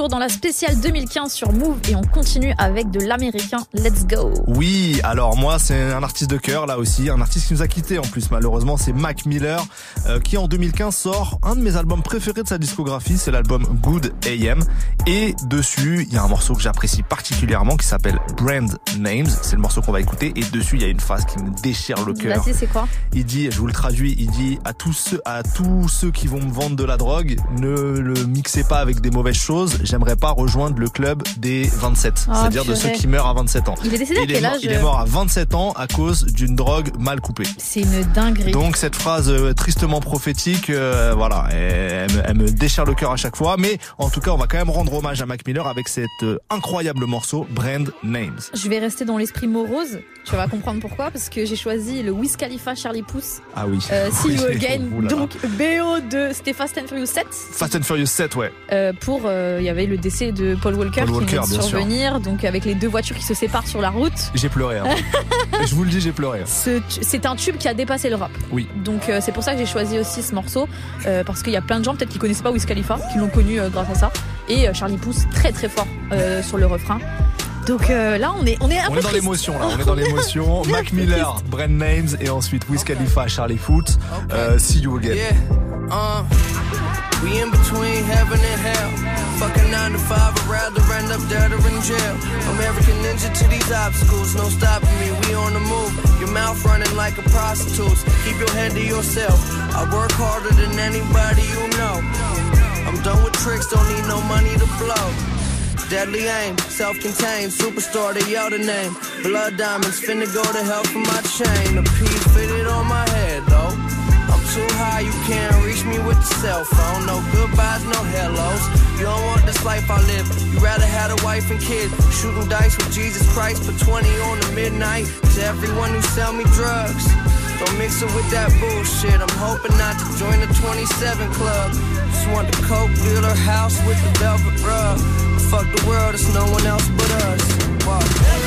dans la spéciale 2015 sur Move et on continue avec de l'américain Let's Go. Oui, alors moi c'est un artiste de cœur là aussi, un artiste qui nous a quittés en plus malheureusement, c'est Mac Miller euh, qui en 2015 sort un de mes albums préférés de sa discographie, c'est l'album Good AM et dessus, il y a un morceau que j'apprécie particulièrement qui s'appelle Brand Names. C'est le morceau qu'on va écouter. Et dessus, il y a une phrase qui me déchire le cœur. C'est quoi Il dit, je vous le traduis, il dit à tous ceux, à tous ceux qui vont me vendre de la drogue, ne le mixez pas avec des mauvaises choses. J'aimerais pas rejoindre le club des 27, c'est-à-dire de ceux qui meurent à 27 ans. Il est mort, il est euh mort à 27 ans à cause d'une drogue mal coupée. C'est une dinguerie. Donc cette phrase euh, tristement prophétique, euh, voilà, elle, elle, me déchire le cœur à chaque fois. Mais en tout cas, on va quand même rendre hommage à Mac Miller avec cet euh, incroyable morceau Brand Names. Je vais rester dans l'esprit morose. Tu vas comprendre pourquoi. Parce que j'ai choisi le Wiz Khalifa Charlie Puth. Ah oui. Euh, (laughs) See You Again, donc BO de c'était Fast and Furious 7. Fast and Furious 7, ouais. Euh, pour euh, il y avait le décès de Paul Walker Paul qui Walker, vient de bien sûr. survenir, donc avec les deux voitures qui se séparent sur la route. J'ai pleuré. hein. (laughs) Je vous le dis, j'ai pleuré. Ce C'est un tube qui a dépassé le rap. Oui. Donc c'est pour ça que j'ai choisi aussi ce morceau parce qu'il y a plein de gens peut-être qui connaissent pas Wiz Khalifa, qui l'ont connu grâce à ça. Et euh, Charlie Puth très très fort euh, sur le refrain. Donc euh, là on est on est un On peu est dans triste. l'émotion là, on est dans (laughs) l'émotion. Mac Miller, Brand Names et ensuite Wiz Khalifa, Charlie Foot, euh, See You Again. Yeah, uh, we in between heaven and hell. Fucking nine to five, I'd rather end up dead or in jail. American ninja to these obstacles, no stopping me. We on the move. Your mouth running like a prostitute's. Keep your hand to yourself. I work harder than anybody you know. I'm done with tricks, don't need no money to blow. Deadly aim, self-contained, superstar, they yell the name. Blood diamonds, finna go to hell for my chain. The piece fitted on my head though. I'm too high, you can't reach me with the cell phone. No goodbyes, no hellos. You don't want this life I live. You rather had a wife and kid. Shooting dice with Jesus Christ for 20 on the midnight. To everyone who sell me drugs. Don't mix it with that bullshit. I'm hoping not to join the 27 club. Just want the coke dealer house with the velvet rug. Fuck the world, it's no one else but us.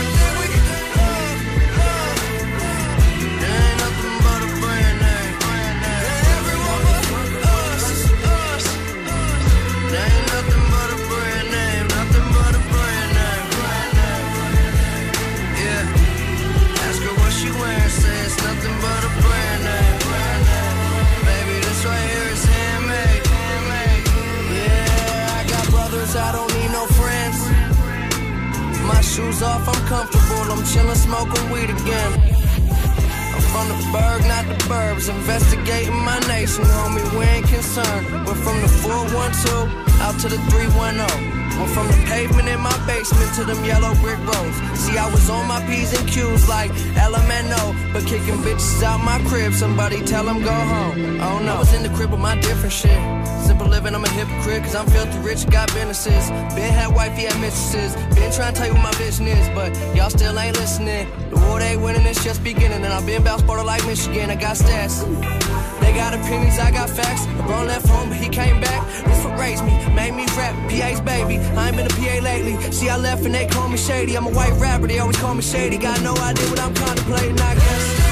My shoes off, I'm comfortable. I'm chillin', smoking weed again. I'm from the burg, not the burbs. Investigating my nation, homie, we ain't concerned. We're from the 412 out to the 310. Went from the pavement in my basement to them yellow brick roads. See, I was on my P's and Q's like LMNO, but kicking bitches out my crib. Somebody tell them go home. Oh no, I was in the crib with my different shit. Simple living, I'm a hypocrite, cause I'm filthy rich, got businesses. Been had wifey, had mistresses. Been trying to tell you what my vision is, but y'all still ain't listening. The war they winning, it's just beginning. And I've been bout Sparta like Michigan, I got stats. They got opinions, I got facts. LeBron left home, but he came back. This what raised me, made me rap. PA's baby, I ain't been a PA lately. See, I left and they call me shady. I'm a white rapper, they always call me shady. Got no idea what I'm contemplating, I guess.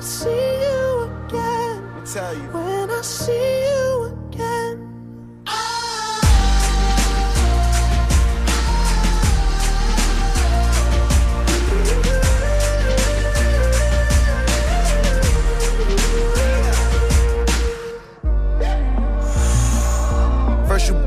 I see you again. Me tell you. When I see you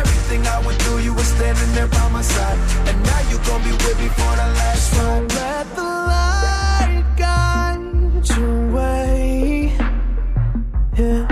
Everything I went through, you were standing there by my side. And now you gon' be with me for the last ride. Let the light guide your way. Yeah.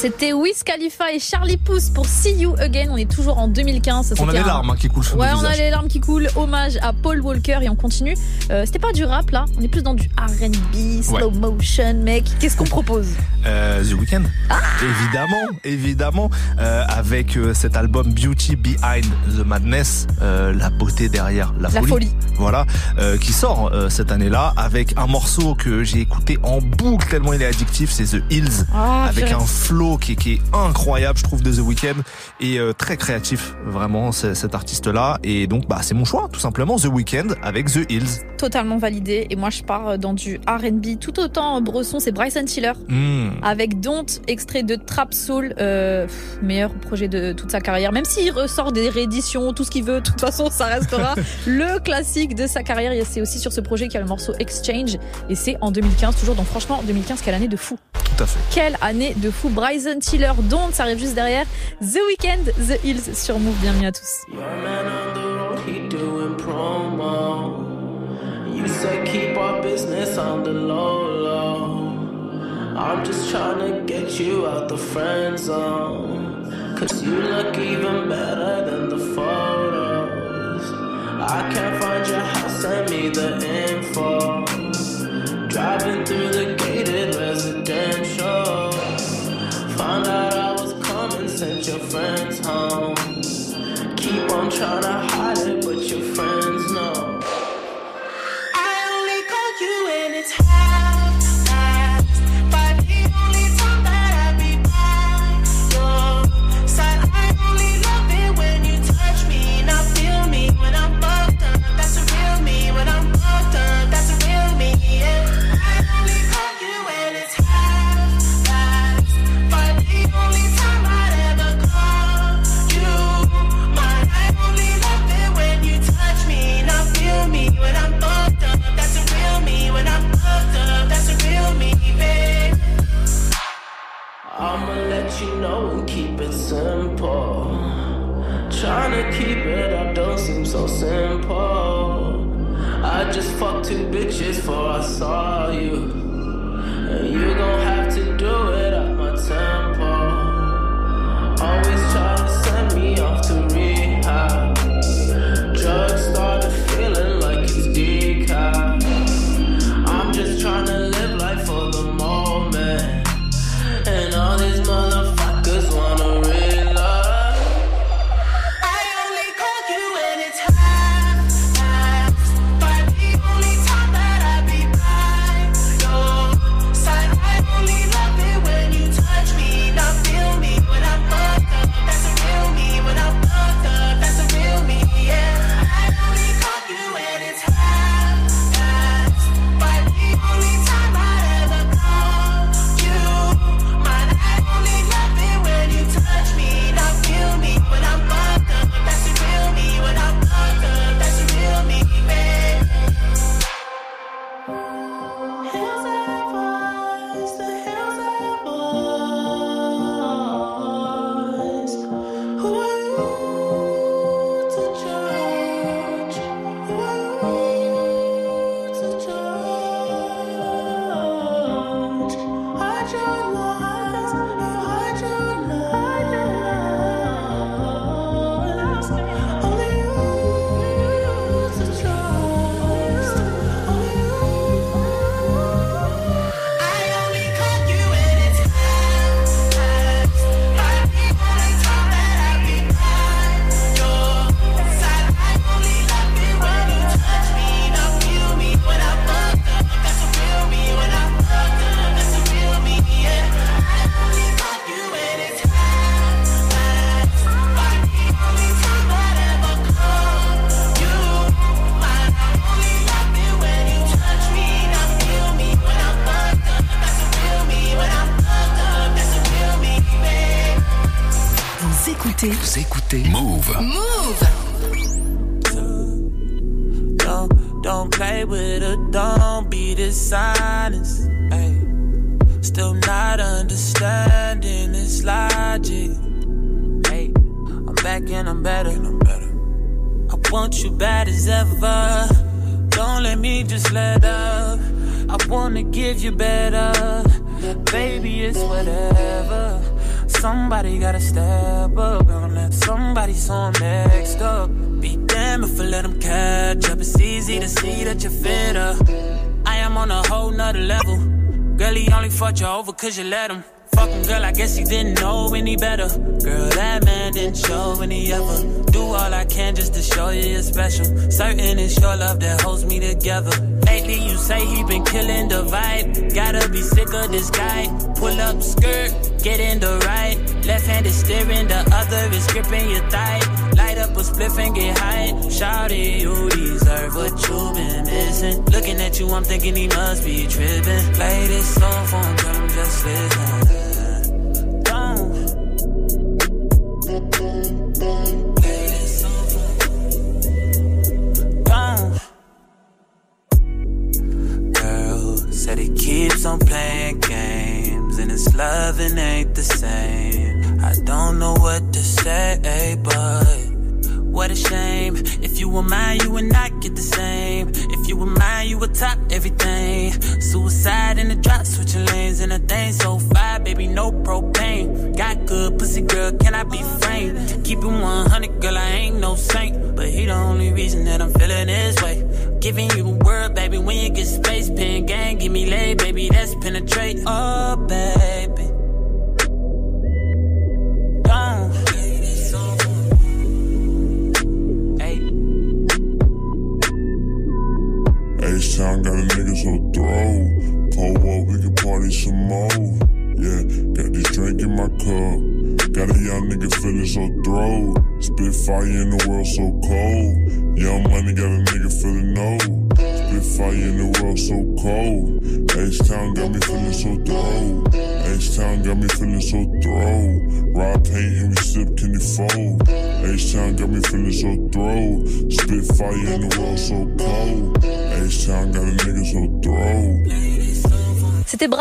C'était Wiz Khalifa et Charlie Puth pour See You Again. On est toujours en 2015. On a des un- larmes hein, qui coulent sur Ouais, on a les larmes qui coulent. Hommage à Paul Walker et on continue. Euh, C'était pas du rap là, on est plus dans du R&B, slow Ouais. motion, mec. Qu'est-ce qu'on propose? Euh, The Weeknd. évidemment, évidemment, euh, avec euh, cet album Beauty Behind the Madness, la beauté derrière la, La folie. Voilà, qui sort cette année-là avec un morceau que j'ai écouté en boucle tellement il est addictif, c'est The Hills, Ah, avec un flow qui, qui est incroyable, je trouve, de The Weeknd et euh, très créatif, vraiment, cet artiste-là. Et donc, bah, c'est mon choix, tout simplement, The Weeknd avec The Hills. Totalement validé. Et moi, je pars dans du R&B tout autant bresson. C'est Bryson Tiller. Hmm. Avec Don't, extrait de Trap Soul, euh, pff, meilleur projet de toute sa carrière. Même s'il ressort des rééditions, tout ce qu'il veut, de toute façon, ça restera (laughs) le classique de sa carrière. Et c'est aussi sur ce projet qu'il y a le morceau Exchange. Et c'est en 2015, toujours. Donc franchement, 2015, quelle année de fou. Tout à fait. Quelle année de fou. Bryson Horizon Tiller Don't, ça arrive juste derrière The Weeknd, The Hills sur Move. Bienvenue à tous. I'm just trying to get you out the friend zone. Cause you look even better than the photos. I can't find your house, send me the info. Driving through the gated residence. found out I was coming, sent your friends home. Keep on trying to hide it, but I'ma let you know and keep it simple. Trying to keep it up don't seem so simple. I just fucked two bitches before I saw you.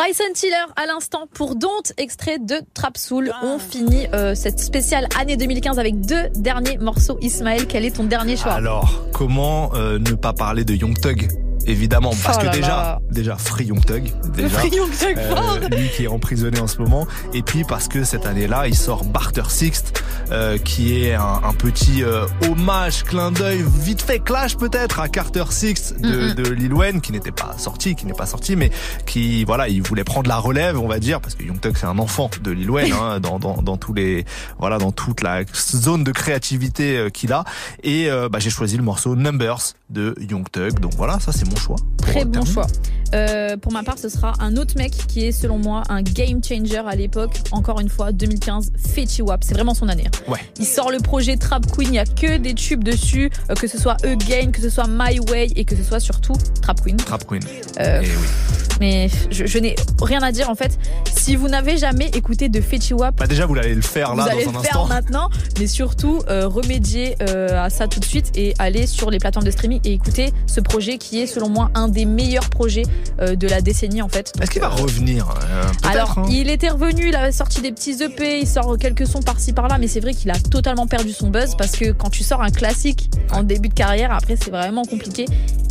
Bryson Tiller à l'instant pour Don't, extrait de Trap Soul. On finit euh, cette spéciale année 2015 avec deux derniers morceaux. Ismaël, quel est ton dernier choix? Alors, comment euh, ne pas parler de Young Thug? Évidemment parce Oh que déjà là. déjà Free Young Thug déjà Free Young Thug, fort. lui qui est emprisonné en ce moment et puis parce que cette année-là il sort Barter Sixth euh, qui est un, un petit euh, hommage clin d'œil vite fait clash peut-être à Carter Sixth de, Mhm. de Lil Wayne qui n'était pas sorti qui n'est pas sorti mais qui voilà il voulait prendre la relève on va dire parce que Young Thug c'est un enfant de Lil Wayne (laughs) hein, dans, dans dans tous les voilà dans toute la zone de créativité euh, qu'il a et euh, bah, j'ai choisi le morceau Numbers de Young Thug donc voilà ça c'est mon choix Très bon choix. Euh, pour ma part, ce sera un autre mec qui est, selon moi, un game changer à l'époque. Encore une fois, 2015, Fetty Wap. C'est vraiment son année. hein. Ouais. Il sort le projet Trap Queen. Il y a que des tubes dessus, euh, que ce soit Again, que ce soit My Way et que ce soit surtout Trap Queen. Trap Queen Euh, Eh oui. Mais je, je n'ai rien à dire en fait. Si vous n'avez jamais écouté de Fetty Wap, Bah déjà vous allez le faire vous là allez dans le faire maintenant, mais surtout remédier à ça tout de suite et aller sur les plateformes de streaming et écouter ce projet qui est selon moi un des meilleurs projets de la décennie en fait. Est-ce qu'il va revenir euh, Alors, hein il était revenu, il avait sorti des petits EP, il sort quelques sons par-ci par-là, mais c'est vrai qu'il a totalement perdu son buzz parce que quand tu sors un classique en début de carrière, après c'est vraiment compliqué.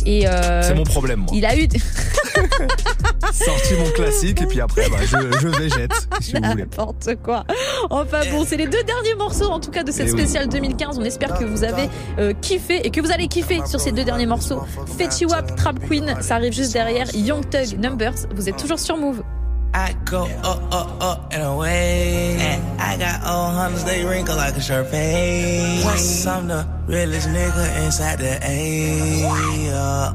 Et euh, C'est mon problème moi. Il a eu (laughs) Sorti mon classique et puis après bah, je, je végète si vous voulez. N'importe quoi. Enfin bon, c'est les deux derniers morceaux en tout cas de cette Eh spéciale 2015. On espère que vous avez euh, kiffé et que vous allez kiffer sur ces deux derniers morceaux. Fetty Wap, Trap Queen, ça arrive juste derrière. Young Thug, Numbers. Vous êtes toujours sur Move. I go up, up, up and away. And I got old hunters, they wrinkle like a Sharpay. I'm the realest nigga inside the A. Yeah.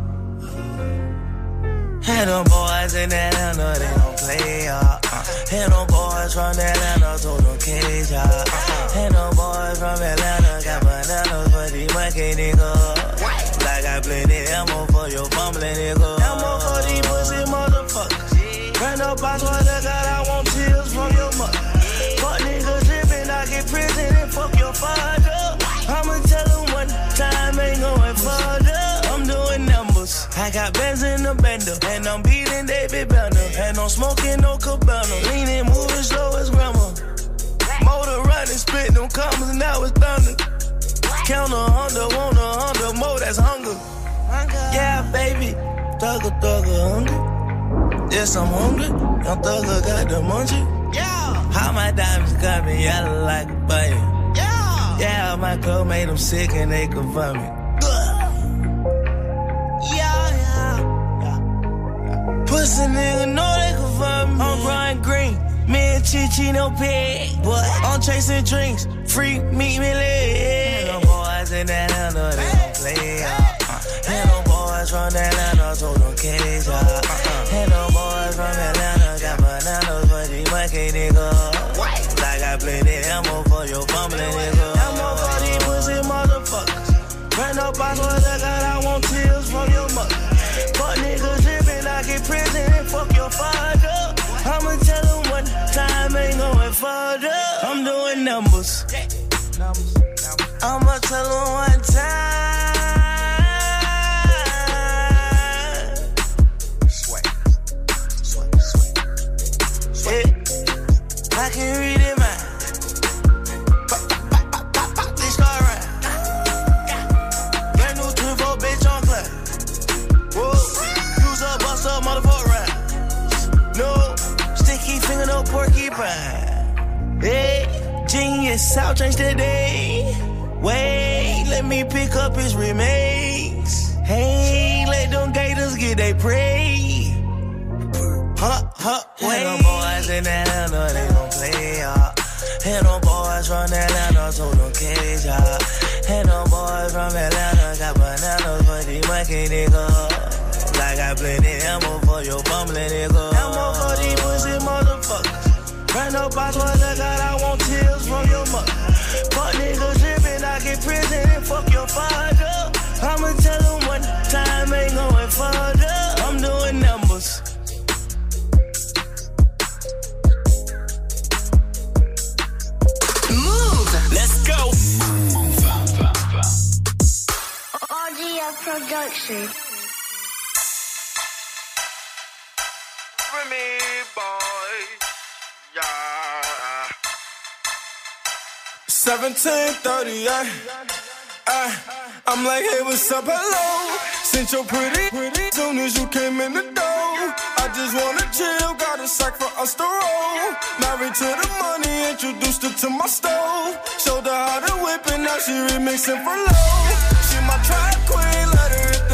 Had them boys in Atlanta, they don't play, uh. Had them boys from Atlanta, told them cage, uh. Had them boys from Atlanta, got bananas for these monkey niggas. I plenty ammo for your fumbling nigga. Ammo for these pussy motherfuckers. Ran up I swear to God, I want tears from your mother. Fuck niggas tripping, I get prison and fuck your father. I'ma tell him one time ain't going further. I'm doing numbers. I got bands in the bender, and I'm beating David Banner. And I'm smoking no cabana. Leaning, moving slow as grandma. Motor running, spit them commas, and now it's thunder. Count a hundred, want a hundred more, that's hunger. Baby, thugger, thugger, hungry. Yes, I'm hungry. Young thugger got the munchie. Yeah. How my diamonds got me yellow like a bunny. Yeah. Yeah, my club made them sick and they confirm me. Yeah, yeah. Pussy nigga know they confirm me. I'm Brian Green. Me and Chichi no pig. But I'm chasing drinks. Free meet me leg. And the boys in Atlanta, they don't play. And the boys from Atlanta told them cage. Uh, uh. And the boys from Atlanta got bananas for these monkey niggas. Like I plenty ammo for your fumbling nigga. Ammo for these pussy motherfuckers. Ran up, I swear to God, I want tears from your mother. Fuck niggas tripping, I get prison and fuck your father. I'ma tell him one time ain't going further. I'm doing numbers. I'ma tell him one time. Yes, I'll change today. Wait, let me pick up his remains. Hey, let them gators get they prey. Huh, huh, wait. them boys in Atlanta, they gon' play, y'all. And them boys from Atlanta, so them cage, y'all. And them boys from Atlanta got bananas for these monkey niggas. Like I plenty ammo for your bumbling nigga. Ammo for these pussy motherfuckers. Run up box what I got, I want tears from your mother. Fuck niggas trippin', I get prison and fuck your father. I'ma tell them one time ain't going further. I'm doing numbers. Move. Let's go. Audio production. me, boy. Yeah. 1738. Ay, I'm like, hey, what's up? Hello. Since you're pretty, pretty, soon as you came in the door. I just wanna chill, got a sack for us to roll. Married to the money, introduced her to my stove. Showed her how to whip and now she remixing for low. She my track queen, let her hit the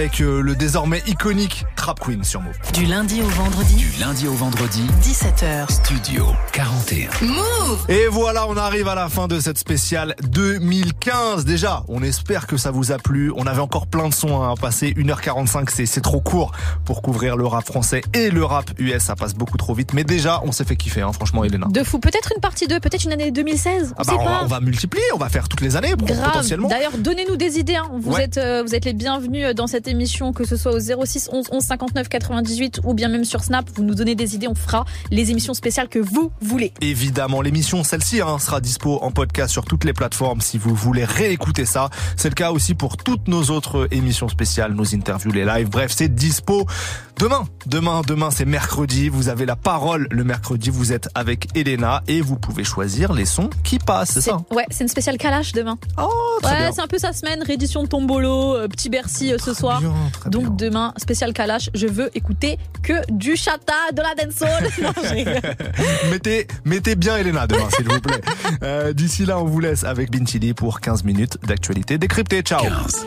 avec euh, le désormais iconique Trap Queen sur Move. Du lundi au vendredi. Du lundi au vendredi. 17h. Studio 41. Move. Et voilà, on arrive à la fin de cette spéciale 2015. Déjà, on espère que ça vous a plu. On avait encore plein de sons à passer. 1h45, c'est, trop court pour couvrir le rap français et le rap US. Ça passe beaucoup trop vite. Mais déjà, on s'est fait kiffer, hein, franchement, Elena. De fou. Peut-être une partie 2, peut-être une année 2016. Ah on bah, sait on, pas. va, on va multiplier, on va faire toutes les années Grave. potentiellement. D'ailleurs, donnez-nous des idées. hein. Vous Ouais. êtes, euh, vous êtes les bienvenus dans cette émission, que ce soit au 06 11 11 59 98 ou bien même sur Snap. Vous nous donnez des idées, on fera les émissions spéciales que vous voulez. Évidemment, l'émission, celle-ci, hein, sera dispo en podcast sur toutes les plateformes si vous voulez réécouter ça. C'est le cas aussi pour toutes nos autres émissions spéciales, nos interviews, les lives. Bref, c'est dispo demain. Demain, demain, c'est mercredi. Vous avez la parole le mercredi. Vous êtes avec Elena et vous pouvez choisir les sons qui passent, c'est ça? Ouais, c'est une spéciale Kalash demain. Oh, très ouais, bien. c'est un peu sa semaine, réédition de Tombolo, euh, petit Bercy euh, ce soir. Donc demain, spécial Kalash, je veux écouter que du chata, de la dancehall. (laughs) (laughs) Mettez, mettez bien Elena demain, s'il vous plaît. (laughs) Euh, D'ici là, on vous laisse avec Bintili pour 15 minutes d'actualité décryptée. Ciao. 15.